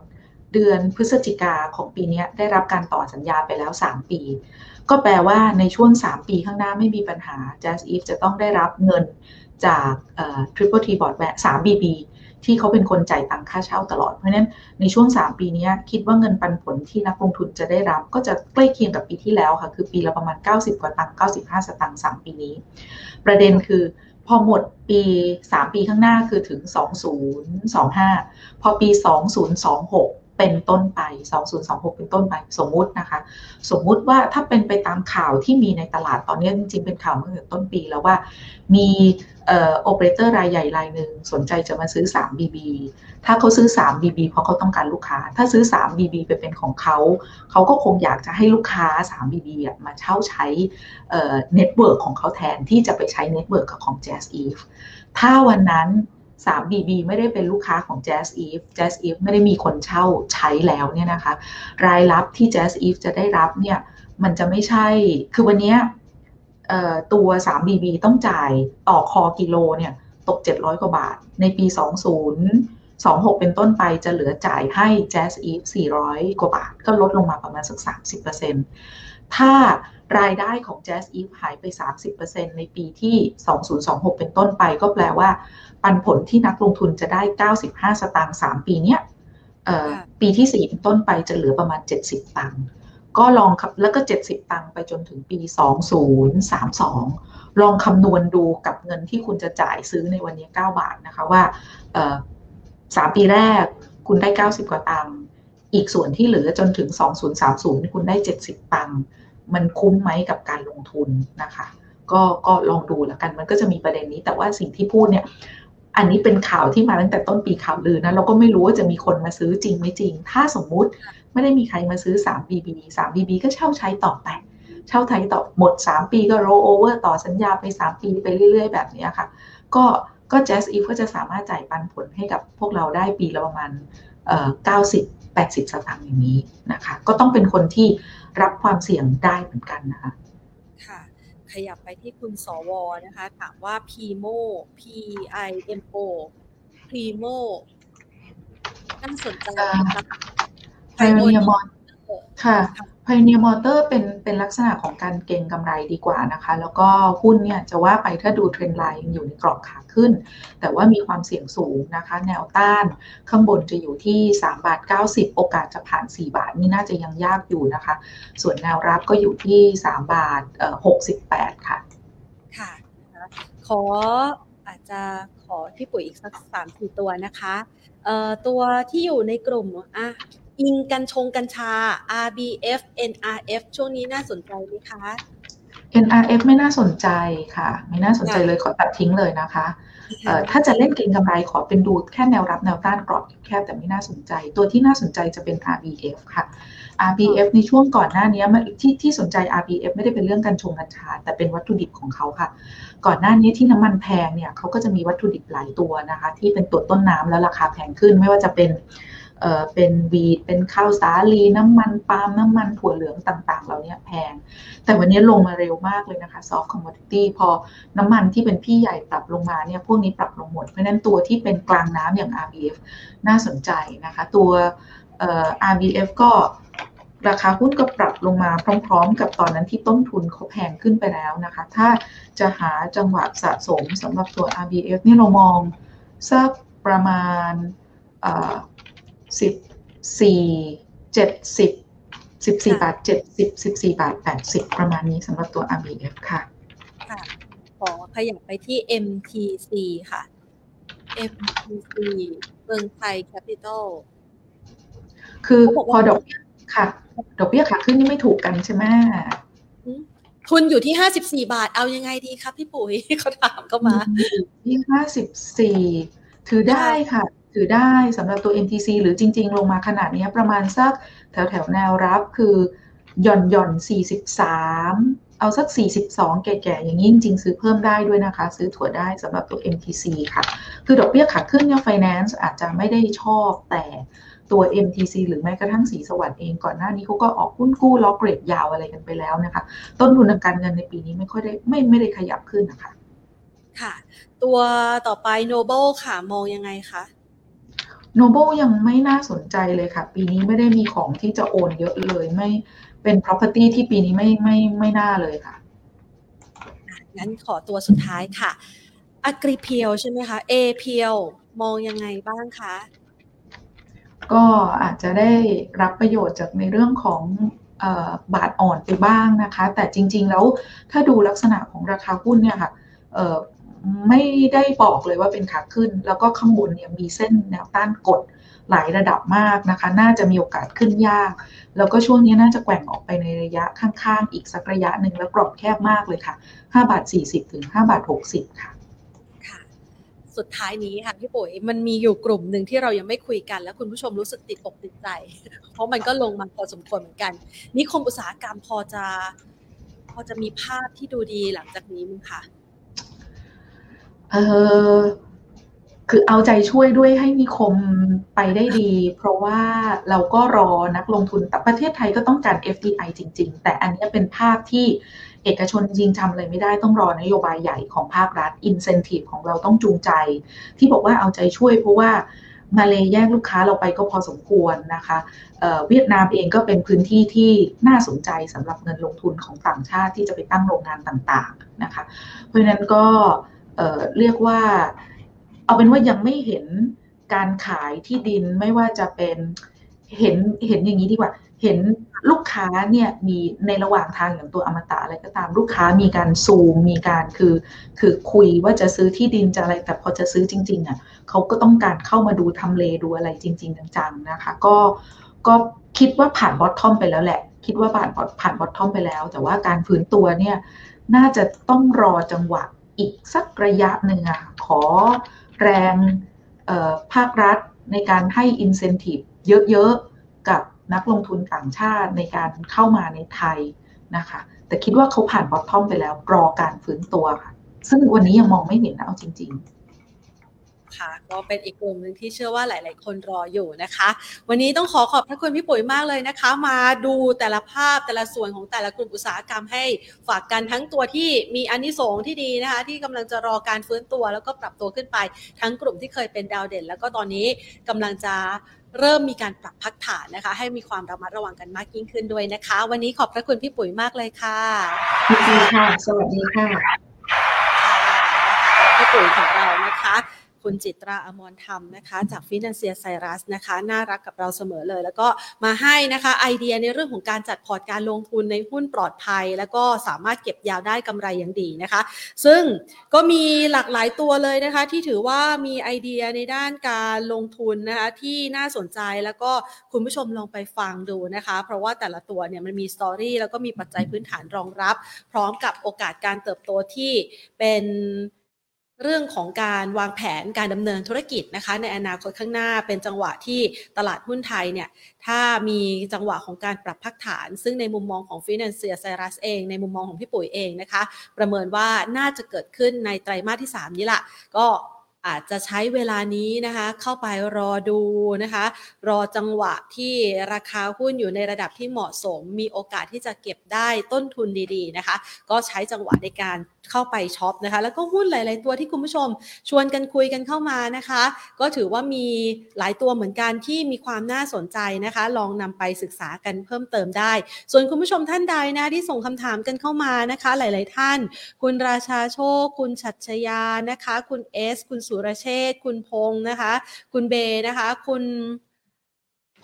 เดือนพฤศจิกาของปีนี้ได้รับการต่อสัญญาไปแล้ว 3 ปี ก็แปลว่าในช่วง 3 ปีข้างหน้าไม่มีปัญหา Jazz Eve จะต้องได้รับเงินจาก Triple T Board แ3 BB ที่เขาเป็นคนจ่ายตังค่าเช่าตลอด เพราะฉะนั้นในช่วง 3 ปีนี้คิดว่าเงินปันผลที่นักลงทุนจะได้รับ ก็จะใกล้เคียงกับปีที่แล้วค่ะ คือปีละประมาณ 90 กว่าตังค์95 สตังค์3ปีนี้ ประเด็นคือ พอหมดปี 3 ปีข้างหน้าคือถึง 2025 พอปี 2026 เป็นต้นไป 2026 เป็นต้นไป สมมุตินะคะ สมมุติว่าถ้าเป็นไปตามข่าวที่มีในตลาดตอนนี้จริงๆ เป็นข่าวเมื่อต้นปีแล้วว่ามีโอเปอเรเตอร์รายใหญ่รายหนึ่งสนใจจะมาซื้อ 3 BB ถ้าเขาซื้อ 3 BB เพราะเขาต้องการลูกค้า ถ้าซื้อ 3 BB ไปเป็นของเขา เขาก็คงอยากจะให้ลูกค้า 3 BB มาเช่าใช้ network ของเขาแทนที่จะไปใช้เน็ตเวิร์กของ Jazz Eve ถ้าวันนั้น 3BB ไม่ได้เป็นลูกค้าของ Jazz Eve Jazz Eve ไม่ได้มีคนเช่าใช้แล้วเนี่ยนะคะ รายรับที่ Jazz Eve จะได้รับเนี่ยมันจะไม่ใช่ คือวันนี้ตัว 3BB ต้องจ่ายต่อคอกิโลเนี่ยตก 700 กว่าบาท ในปี 20 26 เป็นต้นไปจะเหลือจ่ายให้ Jazz Eve 400 กว่าบาท ก็ลดลงมาประมาณสัก 30%ถ้า รายได้ของ Jazz Eve หายไป 30%ในปีที่ 2026 เป็นต้นไป ก็แปลว่า ปันผลที่นักลงทุนจะได้ 95 สตางค์3ปีเนี้ยปีที่ 4 เป็นต้นไปจะเหลือประมาณ 70 ตังค์ก็ลองแล้วก็ 70 ตังค์ไปจนถึงปี 2032 ลองคำนวณดูกับเงินที่คุณจะจ่ายซื้อในวันนี้ 9 บาทนะคะว่า 3 ปีแรกคุณได้ 90 กว่าตังค์อีกส่วนที่เหลือจนถึง 2030 คุณได้ 70 ตังค์ มันคุ้มไหมกับการลงทุนนะคะ ก็ก็ลองดูแล้วกันมันก็จะมีประเด็นนี้ แต่ว่าสิ่งที่พูดเนี่ย อันนี้เป็นข่าวที่มาตั้งแต่ต้นปีข่าวลือนะเราก็ไม่รู้ว่าจะมีคนมาซื้อจริงไม่จริง ถ้าสมมุติไม่ได้มีใครมาซื้อ 3BB 3BB ก็เช่าใช้ต่อไปเช่าไทยต่อหมด 3 ปีก็ roll over ต่อสัญญาไป 3 ปีไปเรื่อย ๆ แบบนี้ค่ะ ก็ก็ Jazz Eve ก็จะสามารถจ่ายปันผลให้กับพวกเราได้ปีละประมาณ90 80 สตางค์อย่างนี้นะคะ ก็ต้องเป็นคนที่ รับความเสี่ยงได้เหมือนกันนะคะขยับไปที่คุณสวนะคะถามว่า PIMO P I M O PIMO น่าสนใจอ่านะคะ Pioneer Mot ค่ะ ค่ะ Pioneer Motor เป็นเป็นลักษณะของการเก็งกำไรดีกว่านะคะ แล้วก็หุ้นเนี่ยจะว่าไปถ้าดูเทรนด์ไลน์ยังอยู่ในกรอบขาขึ้น แต่ว่ามีความเสี่ยงสูงนะคะ แนวต้านข้างบนจะอยู่ที่ 3 บาท 90 โอกาสจะผ่าน 4 บาทนี่น่าจะยังยากอยู่นะคะ ส่วนแนวรับก็อยู่ที่ 3 บาทเอ่อ68 ค่ะ ค่ะนะคะขออาจจะขอพี่ปุ๋ยอีกสักสามสี่ตัวนะคะ เอ่อตัวที่อยู่ในกลุ่มอะ อิงกันชงกัญชา RBF NRF ช่วงนี้น่าสนใจไหมคะ NRF ไม่น่าสนใจค่ะ ไม่น่าสนใจเลยขอตัดทิ้งเลยนะคะเอ่อถ้าจะเล่นเก็งกำไรขอเป็นดูแค่แนวรับแนวต้านกรอบแคบแต่ไม่น่าสนใจ ตัวที่น่าสนใจจะเป็น RBF ค่ะ RBF ในช่วงก่อนหน้านี้มันที่ที่สนใจ RBF ไม่ได้เป็นเรื่องการชงกัญชา แต่เป็นวัตถุดิบของเขาค่ะ ก่อนหน้านี้ที่น้ำมันแพงเนี่ยเขาก็จะมีวัตถุดิบหลายตัวนะคะ ที่เป็นตัวต้นน้ำแล้วราคาแพงขึ้นไม่ว่าจะเป็น เอ่อเป็นวีดเป็นข้าวสาลีน้ำมันปาล์มน้ำมันถั่วเหลืองต่างๆเหล่านี้แพง แต่วันนี้ลงมาเร็วมากเลยนะคะ soft commodity พอน้ำมันที่เป็นพี่ใหญ่ปรับลงมาเนี่ยพวกนี้ปรับลงหมด เพราะนั้นตัวที่เป็นกลางน้ำอย่าง RBF น่าสนใจนะคะ ตัวเอ่อ RBF ก็ราคาหุ้นก็ปรับลงมาพร้อม ๆ กับตอนนั้นที่ต้นทุนเขาแพงขึ้นไปแล้วนะคะ ถ้าจะหาจังหวะสะสมสำหรับตัว RBF นี่เรามองสักประมาณ สิบสี่เจ็ดสิบสิบสี่บาทเจ็ดสิบสิบสี่บาทแปดสิบประมาณนี้สำหรับตัว RBF ค่ะค่ะขอขยับไปที่ MTC ค่ะ MTC เมืองไทยแคปิตอลคือเขาบอกพว่าอดอกเบี้ยค่ะ ดอกเบี้ยขาขึ้นนี่ไม่ถูกกันใช่ไหมทุนอยู่ที่54บาทเอายังไงดีครับพี่ปุ๋ยเขาถามเข้ามาที่ห้าสิบสี่ถือได้ค่ะ ถือได้สำหรับตัว MTC หรือจริง ๆ ลงมาขนาดนี้ประมาณสักแถวแถวๆแนวรับคือหย่อนหย่อนสี่สิบสามเอาสัก 42 แก่ๆ อย่างนี้จริง ๆ ซื้อเพิ่มได้ด้วยนะคะ ซื้อถั่วได้สำหรับตัว MTC ค่ะ คือดอกเบี้ยขาขึ้นเนี่ย Finance อาจจะไม่ได้ชอบแต่ตัว MTC หรือแม้กระทั่งสีสวัสด์เองก่อนหน้านี้เขาก็ออกหุ้นกู้ล็อกเกรทยาวอะไรกันไปแล้วนะคะ ต้นทุนทางการเงินในปีนี้ไม่ค่อยได้ไม่ไม่ได้ขยับขึ้นนะคะ ค่ะ ตัวต่อไป Noble ค่ะมองยังไงคะ โนเบิลยังไม่น่าสนใจเลยค่ะ ปีนี้ไม่ได้มีของที่จะโอนเยอะเลยไม่เป็น property ที่ปีนี้ไม่ไม่ไม่น่าเลยค่ะอะงั้นขอตัวสุดท้ายค่ะ a g r i p e l ใช่ไหมคะ a p l มองยังไงบ้างคะ ก็อาจจะได้รับประโยชน์จากในเรื่องของเออบาทอ่อนไปบ้างนะคะ แต่จริง ๆ แล้วถ้าดูลักษณะของราคาหุ้นเนี่ยค่ะเอ่อ ไม่ได้บอกเลยว่าเป็นขาขึ้น แล้วก็ข้างบนเนี่ยมีเส้นแนวต้านกดหลายระดับมากนะคะ น่าจะมีโอกาสขึ้นยาก แล้วก็ช่วงนี้น่าจะแกว่งออกไปในระยะข้างๆ อีกสักระยะหนึ่งแล้วกรอบแคบมากเลยค่ะ 5 บาท 40 ถึง 5 บาท 60 ค่ะค่ะสุดท้ายนี้ค่ะพี่ปุ๋ยมันมีอยู่กลุ่มหนึ่งที่เรายังไม่คุยกัน แล้วคุณผู้ชมรู้สึกติดอกติดใจ เพราะมันก็ลงมาพอสมควรเหมือนกัน นิคมอุตสาหกรรมพอจะ พอจะมีภาพที่ดูดีหลังจากนี้มั้ยคะ เออคือเอาใจช่วยด้วยให้นิคมไปได้ดี เพราะว่าเราก็รอนักลงทุนแต่ประเทศไทยก็ต้องการ FDI จริง ๆ แต่อันนี้เป็นภาพที่เอกชนจริงทำอะไรไม่ได้ต้องรอนโยบายใหญ่ของภาครัฐ Incentive ของเราต้องจูงใจ ที่บอกว่าเอาใจช่วยเพราะว่ามาเลยแยกลูกค้าเราไปก็พอสมควรนะคะเเวียดนามเองก็เป็นพื้นที่ที่น่าสนใจสำหรับเงินลงทุนของต่างชาติที่จะไปตั้งโรงงานต่างๆนะคะ เพราะฉะนั้นก็ เเรียกว่า เอาเป็นว่ายังไม่เห็นการขายที่ดินไม่ว่าจะเป็นเห็นเห็นอย่างนี้ดีกว่า เห็นลูกค้าเนี่ยมีในระหว่างทางอย่างตัวอมตะอะไรก็ตามลูกค้ามีการซูมมีการคือ คือคุยว่าจะซื้อที่ดินจะอะไรแต่พอจะซื้อจริงๆอะเขาก็ต้องการเข้ามาดูทำเลดูอะไรจริง ๆ จังๆนะคะ ก็ก็คิดว่าผ่านบอททอมไปแล้วแหละ คิดว่าผ่านผ่านบอททอมไปแล้ว แต่ว่าการฟื้นตัวเนี่ยน่าจะต้องรอจังหวะ อีกสักระยะหนึ่งอะขอแรงภาครัฐในการให้ incentive เยอะๆ กับนักลงทุนต่างชาติในการเข้ามาในไทยนะคะ แต่คิดว่าเขาผ่านบอททอมไปแล้วรอการฟื้นตัวค่ะ ซึ่งวันนี้ยังมองไม่เห็นนะเอาจริง ๆ ค่ะก็เป็นอีกกลุ่มหนึ่งที่เชื่อว่าหลาย ๆ คนรออยู่นะคะ วันนี้ต้องขอขอบพระคุณพี่ปุ๋ยมากเลยนะคะ มาดูแต่ละภาพแต่ละส่วนของแต่ละกลุ่มอุตสาหกรรมให้ฝากกันทั้งตัวที่มีอานิสงส์ที่ดีนะคะ ที่กำลังจะรอการฟื้นตัวแล้วก็ปรับตัวขึ้นไป ทั้งกลุ่มที่เคยเป็นดาวเด่น แล้วก็ตอนนี้กำลังจะเริ่มมีการปรับพักฐานนะคะ ให้มีความระมัดระวังกันมากยิ่งขึ้นด้วยนะคะ วันนี้ขอบพระคุณพี่ปุ๋ยมากเลยค่ะยินดีค่ะ สวัสดีค่ะพี่ปุ๋ยของเรานะคะ คุณจิตราอมรธรรมนะคะ จากฟินแลนเซียไซรัสนะคะ น่ารักกับเราเสมอเลย แล้วก็มาให้นะคะไอเดียในเรื่องของการจัด port การลงทุนในหุ้นปลอดภัย แล้วก็สามารถเก็บยาวได้กำไรอย่างดีนะคะ ซึ่งก็มีหลากหลายตัวเลยนะคะ ที่ถือว่ามีไอเดียในด้านการลงทุนนะคะที่น่าสนใจแล้วก็คุณผู้ชมลองไปฟังดูนะคะ เพราะว่าแต่ละตัวเนี่ยมันมี story แล้วก็มีปัจจัยพื้นฐานรองรับ พร้อมกับโอกาสการเติบโตที่เป็น เรื่องของการวางแผนการดำเนินธุรกิจนะคะ ในอนาคตข้างหน้าเป็นจังหวะที่ตลาดหุ้นไทยเนี่ยถ้ามีจังหวะของการปรับพักฐาน ซึ่งในมุมมองของฟินแลนเซียไซรัสเองในมุมมองของพี่ปุ๋ยเองนะคะ ประเมินว่าน่าจะเกิดขึ้นในไตรมาสที่ 3 นี้ละก็ อาจจะใช้เวลานี้นะคะเข้าไปรอดูนะคะ รอจังหวะที่ราคาหุ้นอยู่ในระดับที่เหมาะสม มีโอกาสที่จะเก็บได้ต้นทุนดีๆนะคะ ก็ใช้จังหวะในการเข้าไปช็อปนะคะ แล้วก็หุ้นหลาย ๆ ตัวที่คุณผู้ชม ชวนกันคุยกันเข้ามานะคะ ก็ถือว่ามีหลายตัวเหมือนกันที่มีความน่าสนใจนะคะ ลองนำไปศึกษากันเพิ่มเติมได้ ส่วนคุณผู้ชมท่านใดนะที่ส่งคำถามกันเข้ามานะคะ หลาย ๆ ท่าน คุณราชาโชค คุณชัชยานะคะ คุณเอสคุณสุรเชษคุณพงศ์นะคะ คุณเบนะคะ คุณ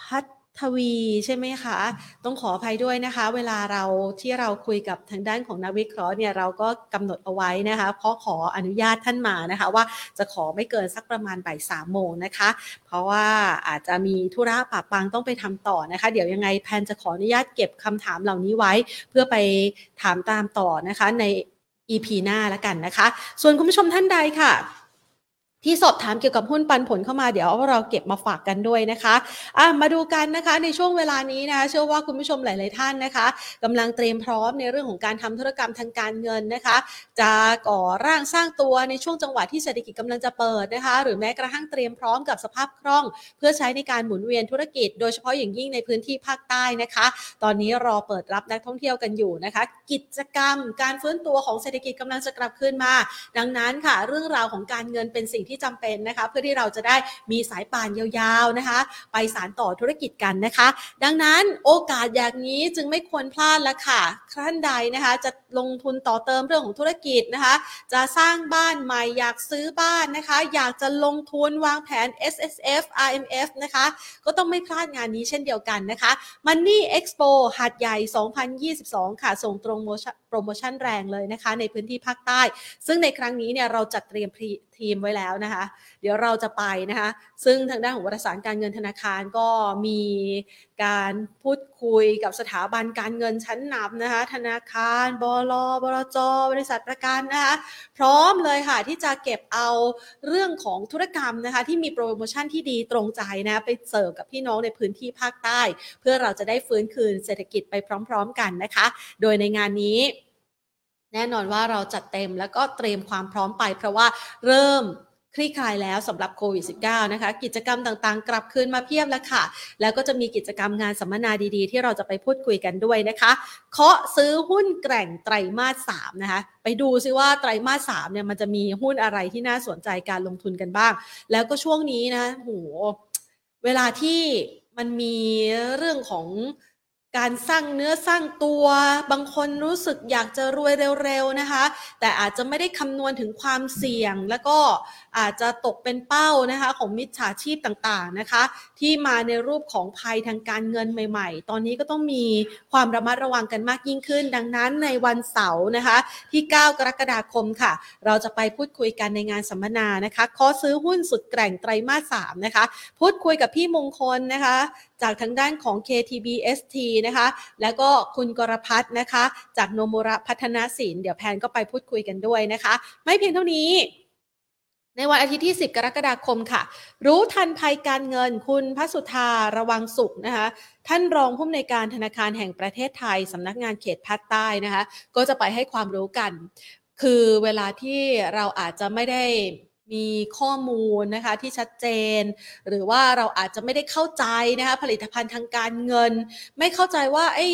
พัทวีใช่ไหมคะ ต้องขออภัยด้วยนะคะ เวลาเราที่เราคุยกับทางด้านของนักวิเคราะห์เนี่ยเราก็กำหนดเอาไว้นะคะเพราะขออนุญาตท่านมานะคะ ว่าจะขอไม่เกินสักประมาณบ่ายสามโมงนะคะ เพราะว่าอาจจะมีธุระปะปังต้องไปทำต่อนะคะ เดี๋ยวยังไงแพนจะขออนุญาตเก็บคำถามเหล่านี้ไว้ เพื่อไปถามตามต่อนะคะใน EP หน้าแล้วกันนะคะ ส่วนคุณผู้ชมท่านใดค่ะ ที่สอบถามเกี่ยวกับหุ้นปันผลเข้ามาเดี๋ยวเราเก็บมาฝากกันด้วยนะคะะมาดูกันนะคะในช่วงเวลานี้นะคะเชื่อว่าคุณผู้ชมหลาย ๆ ท่านนะคะกำลังเตรียมพร้อมในเรื่องของการทำธุรกรรมทางการเงินนะคะ จะก่อร่างสร้างตัวในช่วงจังหวะที่เศรษฐกิจกำลังจะเปิดนะคะ หรือแม้กระทั่งเตรียมพร้อมกับสภาพคล่อง เพื่อใช้ในการหมุนเวียนธุรกิจ โดยเฉพาะอย่างยิ่งในพื้นที่ภาคใต้นะคะ ตอนนี้รอเปิดรับนักท่องเที่ยวกันอยู่นะคะ กิจกรรม การฟื้นตัวของเศรษฐกิจกำลังจะกลับคืนมา ดังนั้นค่ะ เรื่องราวของการเงินเป็นสิ่งที่จำเป็นนะคะ เพื่อที่เราจะได้มีสายป่านยาวๆนะคะ ไปสารต่อธุรกิจกันนะคะ ดังนั้นโอกาสอย่างนี้จึงไม่ควรพลาดละค่ะท่านใดนะคะ จะลงทุนต่อเติมเรื่องของธุรกิจนะคะ จะสร้างบ้านใหม่อยากซื้อบ้านนะคะ อยากจะลงทุนวางแผน S S F R M F นะคะ ก็ต้องไม่พลาดงานนี้เช่นเดียวกันนะคะ Money Expo หาดใหญ่ 2022 ค่ะ ส่งตรงโป รโมชั่นแรงเลยนะคะในพื้นที่ภาคใต้ ซึ่งในครั้งนี้เนี่ยเราจัดเตรียมทีมไว้แล้วนะคะ เดี๋ยวเราจะไปนะคะ ซึ่งทางด้านของวารสารการเงินธนาคารก็มีการพูดคุยกับสถาบันการเงินชั้นนำนะคะ ธนาคารบลบลจ บริษัทประกันนะคะ พร้อมเลยค่ะที่จะเก็บเอาเรื่องของธุรกรรมนะคะ ที่มีโปรโมชั่นที่ดีตรงใจนะไปเสิร์ฟกับพี่น้องในพื้นที่ภาคใต้ เพื่อเราจะได้ฟื้นคืนเศรษฐกิจไปพร้อม ๆ กันนะคะ โดยในงานนี้ แน่นอนว่าเราจัดเต็มแล้วก็เตรียมความพร้อมไป เพราะว่าเริ่มคลี่คลายแล้วสำหรับโควิด -19 นะคะ กิจกรรมต่างๆ กลับคืนมาเพียบแล้วค่ะ แล้วก็จะมีกิจกรรมงานสัมมนาดีๆ ที่เราจะไปพูดคุยกันด้วยนะคะ เคาะซื้อหุ้นแกร่งไตรมาส 3 นะคะ ไปดูซิว่าไตรมาส 3 เนี่ยมันจะมีหุ้นอะไรที่น่าสนใจการลงทุนกันบ้าง แล้วก็ช่วงนี้นะโหเวลาที่มันมีเรื่องของ การสร้างเนื้อสร้างตัว บางคนรู้สึกอยากจะรวยเร็วๆนะคะ แต่อาจจะไม่ได้คำนวณถึงความเสี่ยงแล้วก็ อาจจะตกเป็นเป้านะคะของมิจฉาชีพต่างๆนะคะ ที่มาในรูปของภัยทางการเงินใหม่ ๆ ตอนนี้ก็ต้องมีความระมัดระวังกันมากยิ่งขึ้น ดังนั้นในวันเสาร์นะคะ ที่ 9 กรกฎาคมค่ะ เราจะไปพูดคุยกันในงานสัมมนานะคะขอซื้อหุ้นสุดแกร่งไตรมาส 3 นะคะ พูดคุยกับพี่มงคลนะคะจากทางด้านของ KTBST นะคะ แล้วก็คุณกรพัฒนะคะ จากโนมุระพัฒนาสินเดี๋ยวแพนก็ไปพูดคุยกันด้วยนะคะ ไม่เพียงเท่านี้ ในวันอาทิตย์ที่ 10 กรกฎาคมค่ะ รู้ทันภัยการเงินคุณพัสุธาระวังสุขนะคะ ท่านรองผู้อำนวยการธนาคารแห่งประเทศไทยสำนักงานเขตภาคใต้นะคะ ก็จะไปให้ความรู้กัน คือเวลาที่เราอาจจะไม่ได้มีข้อมูลนะคะที่ชัดเจน หรือว่าเราอาจจะไม่ได้เข้าใจนะคะผลิตภัณฑ์ทางการเงิน ไม่เข้าใจว่าไอ้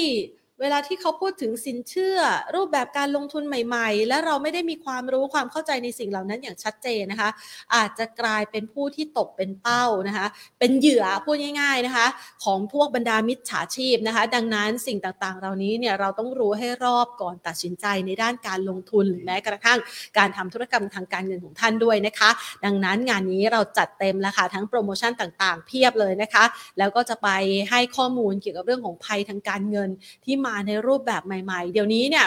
เวลาที่เขาพูดถึงสินเชื่อ รูปแบบการลงทุนใหม่ ๆ และเราไม่ได้มีความรู้ความเข้าใจในสิ่งเหล่านั้นอย่างชัดเจนนะคะ อาจจะกลายเป็นผู้ที่ตกเป็นเป้านะคะ เป็นเหยื่อพูดง่าย ๆนะคะ ของพวกบรรดามิจฉาชีพนะคะ ดังนั้นสิ่งต่างๆ เหล่านี้เนี่ยเราต้องรู้ให้รอบก่อนตัดสินใจในด้านการลงทุนหรือแม้กระทั่งการทำธุรกรรมทางการเงินของท่านด้วยนะคะ ดังนั้นงานนี้เราจัดเต็มแล้วค่ะทั้งโปรโมชั่นต่างๆ เพียบเลยนะคะ แล้วก็จะไปให้ข้อมูลเกี่ยวกับเรื่องของภัยทางการเงินที่มาในรูปแบบใหม่ๆ เดี๋ยวนี้เนี่ย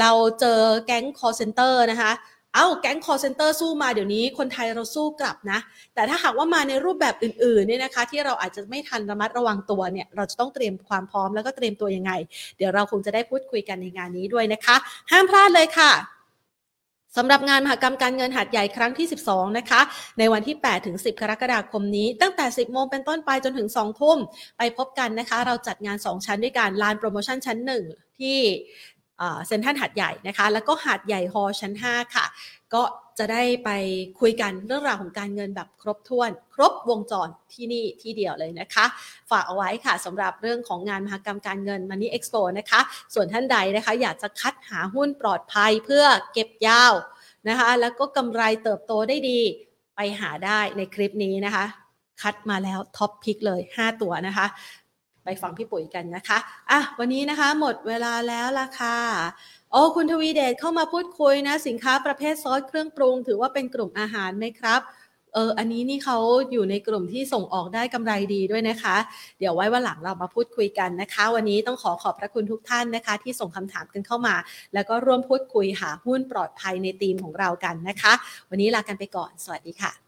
เราเจอแก๊ง call center นะคะเอ้าแก๊ง call center สู้มาเดี๋ยวนี้คนไทยเราสู้กลับนะ แต่ถ้าหากว่ามาในรูปแบบอื่นๆเนี่ยนะคะ ที่เราอาจจะไม่ทันระมัดระวังตัวเนี่ย เราจะต้องเตรียมความพร้อมแล้วก็เตรียมตัวยังไง เดี๋ยวเราคงจะได้พูดคุยกันในงานนี้ด้วยนะคะ ห้ามพลาดเลยค่ะ สำหรับงานมหกรรมการเงินหัดใหญ่ครั้งที่ 12 นะคะ ในวันที่ 8 ถึง 10 กรกฎาคมนี้ ตั้งแต่ 10 โมงเป็นต้นไปจนถึง 2 ทุ่ม ไปพบกันนะคะ เราจัดงาน 2 ชั้นด้วยกันลานโปรโมชั่นชั้น 1 ที่เซ็นทรัลหัดใหญ่นะคะ แล้วก็หัดใหญ่ฮอล์ชั้น 5 ค่ะ ก็จะได้ไปคุยกันเรื่องราวของการเงินแบบครบถ้วน ครบวงจรที่นี่ที่เดียวเลยนะคะ ฝากเอาไว้ค่ะสำหรับเรื่องของงานมหกรรมการเงิน Money Expo นะคะ ส่วนท่านใดนะคะอยากจะคัดหาหุ้นปลอดภัยเพื่อเก็บยาวนะคะ แล้วก็กำไรเติบโตได้ดีไปหาได้ในคลิปนี้นะคะ คัดมาแล้วท็อปพิกเลย 5 ตัวนะคะ ไปฟังพี่ปุ๋ยกันนะคะอะวันนี้นะคะหมดเวลาแล้วล่ะค่ะ โอ้คุณทวีเดชเข้ามาพูดคุยนะ สินค้าประเภทซอสเครื่องปรุง ถือว่าเป็นกลุ่มอาหารไหมครับเอออันนี้นี่เขาอยู่ในกลุ่มที่ส่งออกได้กำไรดีด้วยนะคะ เดี๋ยวไว้วันหลังเรามาพูดคุยกันนะคะ วันนี้ต้องขอขอบพระคุณทุกท่านนะคะ ที่ส่งคำถามกันเข้ามา แล้วก็ร่วมพูดคุยหาหุ้นปลอดภัยในทีมของเรากันนะคะ วันนี้ลากันไปก่อน สวัสดีค่ะ